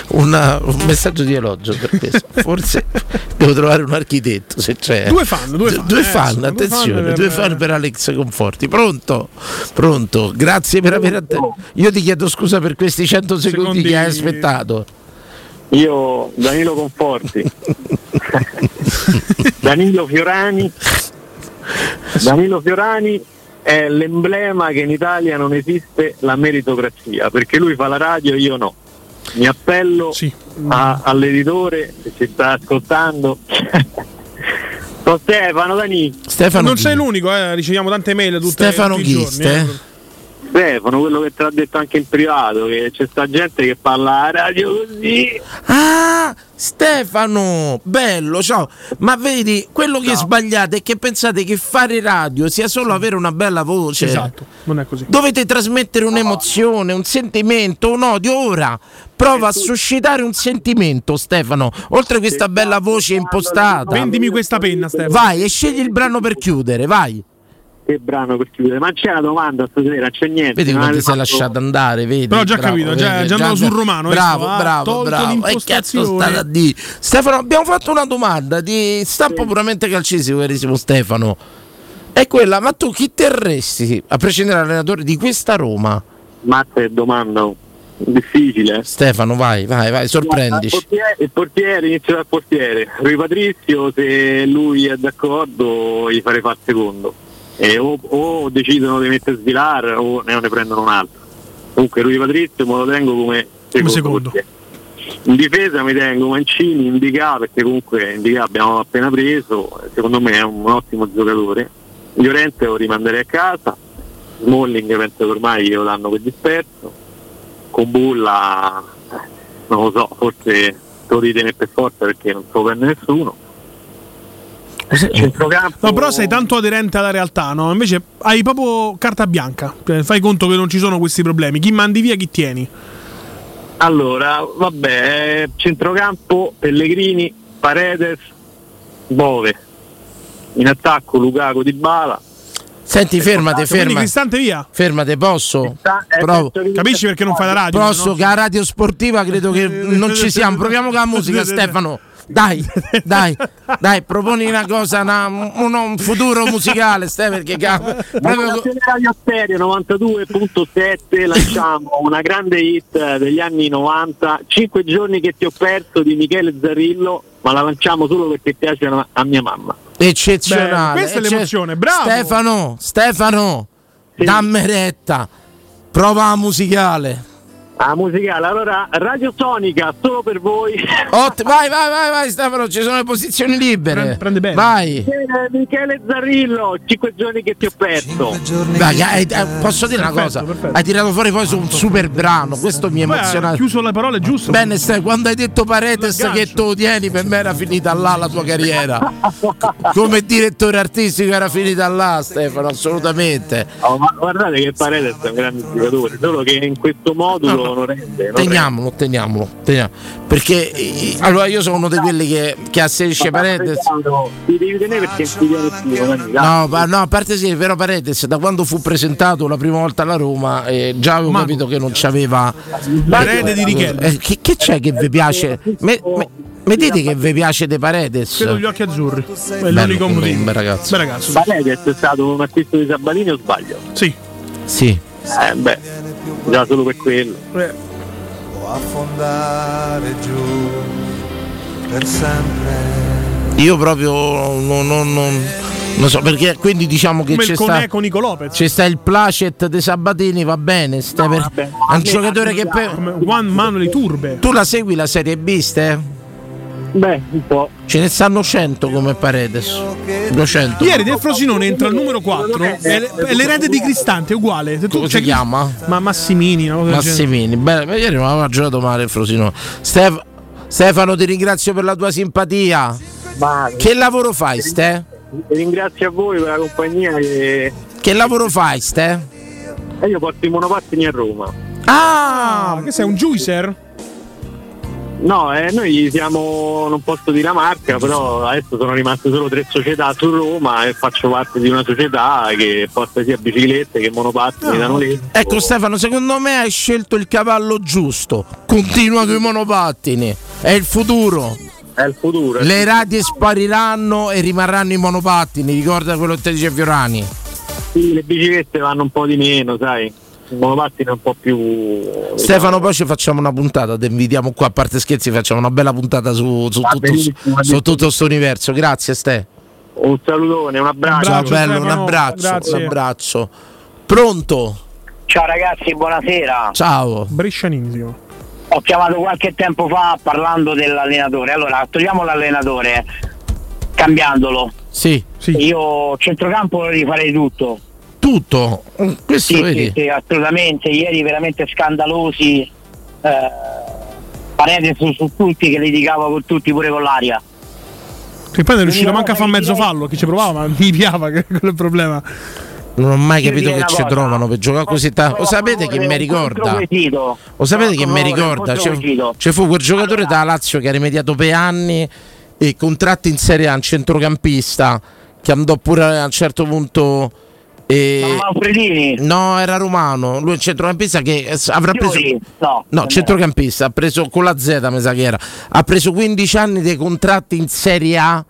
una- un messaggio di elogio per questo. Forse devo trovare un architetto se c'è.
Due fan, due fan,
Due
eh,
fan,
insomma, due
attenzione,
fan per-
due fan per Alex Conforti. Pronto? Pronto. Grazie per aver att- Io ti chiedo scusa per questi 100 secondi,
Secondi-
che hai aspettato.
Io, Danilo Conforti, Danilo Fiorani, Danilo Fiorani è l'emblema che in Italia non esiste la meritocrazia, perché lui fa la radio e io no. Mi appello a- all'editore se ci sta ascoltando. Sono Stefano Dani.
Stefano
non
chi?
sei l'unico, eh, riceviamo tante mail tutte,
Stefano
tutti i giorni.
Ghiste?
eh.
Stefano, quello che te l'ha detto anche in privato, che c'è sta gente che parla alla radio così.
Ah, Stefano, bello, ciao. Ma vedi, quello che sbagliate è che pensate che fare radio sia solo avere una bella voce.
Esatto, non è così.
Dovete trasmettere un'emozione, un sentimento, un odio. Ora prova a suscitare un sentimento, Stefano. Oltre a questa bella voce impostata.
Vendimi questa penna, Stefano.
Vai e scegli il brano per chiudere, vai.
Che brano per chiudere? Ma c'è una domanda stasera, c'è niente.
Vedi
non
come ti sei lasciato andare, vedi?
Però ho già
Bravo,
capito, già-
vedi,
già andato sul romano,
Bravo,
ha
bravo, bravo. E cazzo
l'impostazione.
state a dire? Stefano, abbiamo fatto una domanda di stampo puramente calcistico, carissimo Stefano. È quella, ma tu chi terresti a prescindere dall'allenatore di questa Roma?
Mazza è domanda difficile.
Stefano, vai, vai, vai,
Il
sorprendici.
portiere, il portiere, inizio dal portiere. Rui Patrizio, se lui è d'accordo, gli farei fare il secondo. E o, o decidono di mettere Svilar o ne, ne prendono un altro. Comunque Rui Patrizio me lo tengo come secondo.
secondo.
portiere. In difesa mi tengo Mancini, Indica, perché comunque Indica abbiamo appena preso, secondo me è un, ottimo giocatore. Llorente lo rimanderei a casa, Smalling penso che ormai lo danno per disperso, con Bulla eh, non lo so, forse lo ritiene per forza perché non so prende nessuno. Centrocampo
No, però sei tanto aderente alla realtà, no? Invece hai proprio carta bianca. Cioè, fai conto che non ci sono questi problemi. Chi mandi via, chi tieni.
Allora, vabbè, eh, centrocampo, Pellegrini, Paredes, Bove. In attacco Lukaku di Bala.
Senti, fermate,
Quindi
ferma.
Cristante via.
Fermate, posso?
eh,
Provo.
Capisci perché non fai la radio?
Posso,
no?
che a radio sportiva credo che non ci siamo. Proviamo con la musica, Stefano. Dai, dai, dai, proponi una cosa, una- un, un futuro musicale, Stefano, perché cavolo, proprio
Radio Stereo 92.7 lanciamo una grande hit degli anni 90, 5 giorni che ti ho perso di Michele Zarrillo, ma la lanciamo solo perché piace a a mia mamma.
eccezionale.
Beh, questa è l'emozione, bravo.
Stefano, Stefano, dammi retta. Prova la musicale.
Ah, musicale, allora Radio Sonica, solo per voi.
Ott- vai, vai, vai, vai, Stefano, ci sono le posizioni libere.
Prende bene.
Vai.
Eh, Michele Zarrillo, 5 giorni che ti ho perso.
Vai, hai- eh, posso dire una cosa? Hai tirato fuori poi su un super brano, questo mi
ha
emoziona.
chiuso le parole giusto.
Bene, Ste, quando hai detto Paredes che tu tieni, per me era finita là la tua carriera. Come direttore artistico era finita là, Stefano, assolutamente.
Oh, ma guardate che Paredes è un grande giocatore, solo che in questo modulo rende.
Teniamolo, teniamolo, teniamolo. Perché eh, allora io sono uno di quelli che, che asserisce Paredes.
rende. Ti devi tenere perché dai.
No, ma- no, a parte sì, è vero Paredes, da quando fu presentato la prima volta alla Roma, eh, già avevo capito che non c'aveva.
L'erede di Richelme.
Eh, che, che c'è che vi piace? Me, me- dite che vi piace De Paredes?
Credo gli occhi azzurri. È
Bello,
l'unico
un
motivo.
bel ragazzo.
Bel ragazzo.
Paredes è stato un acquisto di Sabatini o sbaglio?
Sì.
Sì.
Eh beh, già solo per quello.
Eh,
può affondare giù per sempre.
Io proprio non, non- non- non so perché quindi diciamo che
Come
c'è sta,
con Nico Lopez.
c'è sta il placet de Sabatini, va bene, sta per- è un giocatore che per-
Juan Manuel Turbe.
tu la segui la Serie B, Ste?
Beh, un po'.
Ce ne stanno 100 come Paredes. 200.
Ieri del Frosinone entra il numero 4 e le- e l'erede di Cristante è uguale. Se tu
Come si chiama?
Ma Massimini, genere.
Massimini, beh, ma ieri non aveva giocato male il Frosinone. Stef- Stefano, ti ringrazio per la tua simpatia.
Ma
Che lavoro fai, Ste?
ringrazio a voi per la compagnia che
Che lavoro fai, Ste?
e io porto i monopattini a Roma.
Ah, che sei un juicer?
No, eh, noi siamo, non posso dire la marca, però adesso sono rimaste solo tre società su Roma e faccio parte di una società che porta sia biciclette che monopattini da noleggio.
Ecco Stefano, secondo me hai scelto il cavallo giusto. Continua con i monopattini. È il futuro.
È il futuro.
Le radie spariranno e rimarranno i monopattini. Ricorda quello che ti dice Fiorani.
Sì, le biciclette vanno un po' di meno, sai. Il monopattino è un po' più.
Stefano, poi ci facciamo una puntata, ti invitiamo qua, a parte scherzi, facciamo una bella puntata su, su tutto,
benissimo,
su tutto questo universo. Grazie Ste.
Un salutone, un abbraccio.
Ciao bello, un abbraccio, un abbraccio. Pronto?
Ciao ragazzi, buonasera.
Ciao.
Brescianini si chiama.
Ho chiamato qualche tempo fa parlando dell'allenatore. Allora, togliamo l'allenatore cambiandolo.
Sì.
Io centrocampo lo rifarei tutto.
Tutto? Questo
Sì,
vedi?
sì, sì, assolutamente. Ieri veramente scandalosi. Eh, Paredes su, su tutti che litigava con tutti pure con l'aria.
Che poi non è riuscito manca a fare
che
mezzo fallo, chi ci provava, ma mi piava che quello è il problema.
Non ho mai capito che ci trovano per giocare così tanto. Lo sapete che mi ricorda? Lo sapete che mi ricorda? C'è, c'è fu quel giocatore da Lazio che ha rimediato per anni e contratti in Serie A, un centrocampista che andò pure a un certo punto. E...
Manfredini?
No, era romano. Lui è un centrocampista che eh, avrà preso.
Fiori? No,
No, centrocampista, ha preso con la Z, mi sa che era. Ha preso 15 anni dei contratti in Serie A.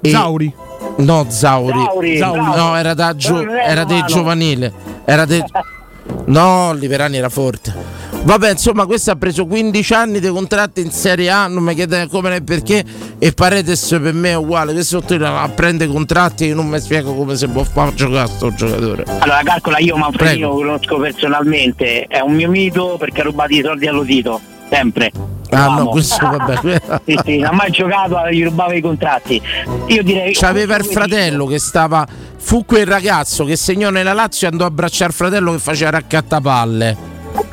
e-
Zauri.
No, Zauri.
Zauri, Zauri.
No, era da gio-
non era
era giovanile. Era dei No, Liverani era forte. Vabbè, insomma, questo ha preso 15 anni di contratti in Serie A, non mi chiede come né perché. E Paredes per me è uguale. Questo a prende contratti e io non mi spiego come si può far giocare sto giocatore.
Allora, calcola, io Manfredino conosco personalmente, è un mio mito perché ha rubato i soldi allo Tito, sempre.
Ah,
Lo
no, questo vabbè.
sì, sì, non ha mai giocato, gli rubava i contratti. Io direi.
C'aveva il fratello che stava. Fu quel ragazzo che segnò nella Lazio e andò a abbracciare il fratello che faceva raccattapalle.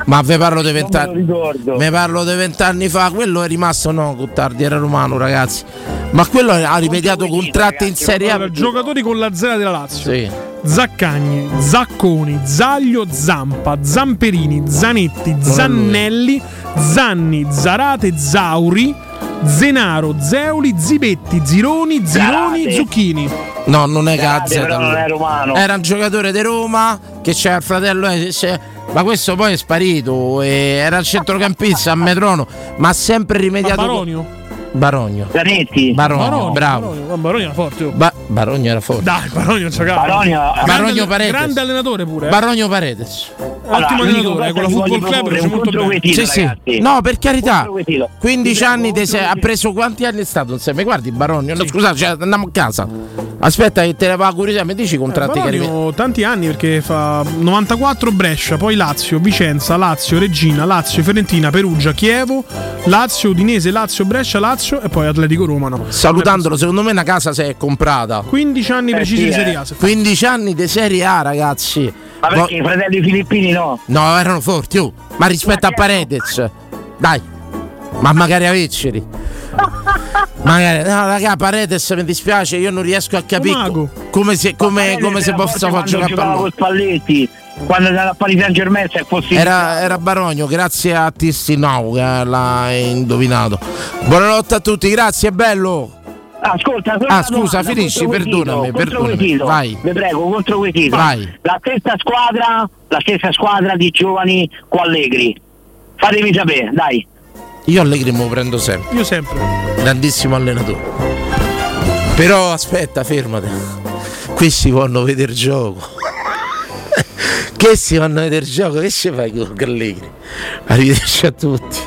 Ma ve parlo di vent'anni. Me parlo di vent'anni fa. Quello è rimasto. No, Cottardi era romano, ragazzi. Ma quello ha rimediato contratti in Serie A.
Giocatori con la Z della Lazio.
Sì.
Zaccagni, Zacconi, Zaglio, Zampa, Zamperini, Zanetti, Zannelli, Zanni, Zarate, Zauri, Zenaro, Zeuli, Zibetti, Zironi, Zironi,
Zarate.
Zucchini.
No, non è Gazzetta.
però non è romano.
Era un giocatore di Roma che c'era il fratello. eh, c'è- Ma questo poi è sparito. e era il centrocampista a Metrono. Ma ha sempre rimediato.
Ma Baronio?
Baronio.
Zanetti.
Baronio, bravo.
Baronio, ma Baronio era forte. oh.
Ba- Baronio era forte.
Dai, Baronio giocava.
Baronio-
grande,
Baronio Paredes.
grande allenatore pure. eh.
Baronio Paredes.
Ottimo allenatore, con la Football Club
è
molto bene.
Sì, sì. No, per carità.
Controquetino.
15 anni di se- ha preso quanti anni è stato insieme? Guardi Baronio, no, scusate, cioè, andiamo a casa. Aspetta che te ne va a curiosità, mi dici i contratti che arrivano.
Tanti anni perché fa 94 Brescia, poi Lazio, Vicenza, Lazio, Regina, Lazio, Fiorentina, Perugia, Chievo, Lazio, Udinese, Lazio, Brescia, Lazio e poi Atletico Roma. No.
Salutandolo, secondo me una casa si è comprata.
15 anni precisi
sì,
di
eh.
Serie A. se fa.
15 anni di Serie A, ragazzi.
Ma perché i fratelli filippini no?
No, erano forti, oh. ma rispetto a Paredes. Dai. Ma magari a Vicceri. Magari, no, raga, Paredes mi dispiace, io non riesco a capire come si, come, come si possa far giocare a pallone.
Spalletti quando era a Paris Saint Germain se fossi
Era, era Barogno, grazie a Tistinau che l'ha indovinato. Buonanotte a tutti, grazie, bello.
Ascolta,
Ah, scusa,
domanda,
finisci, perdonami,
contro
perdonami.
Quesito.
Vai.
Vi prego, contro Quesito.
Vai.
La stessa squadra, la stessa squadra di giovani con Allegri. Fatemi sapere, dai.
Io Allegri me lo prendo sempre,
Io sempre.
grandissimo allenatore. Però aspetta, fermati. Qui si vanno a vedere il gioco. che si vanno a vedere il gioco? Che ci fai con Allegri? Arrivederci a tutti.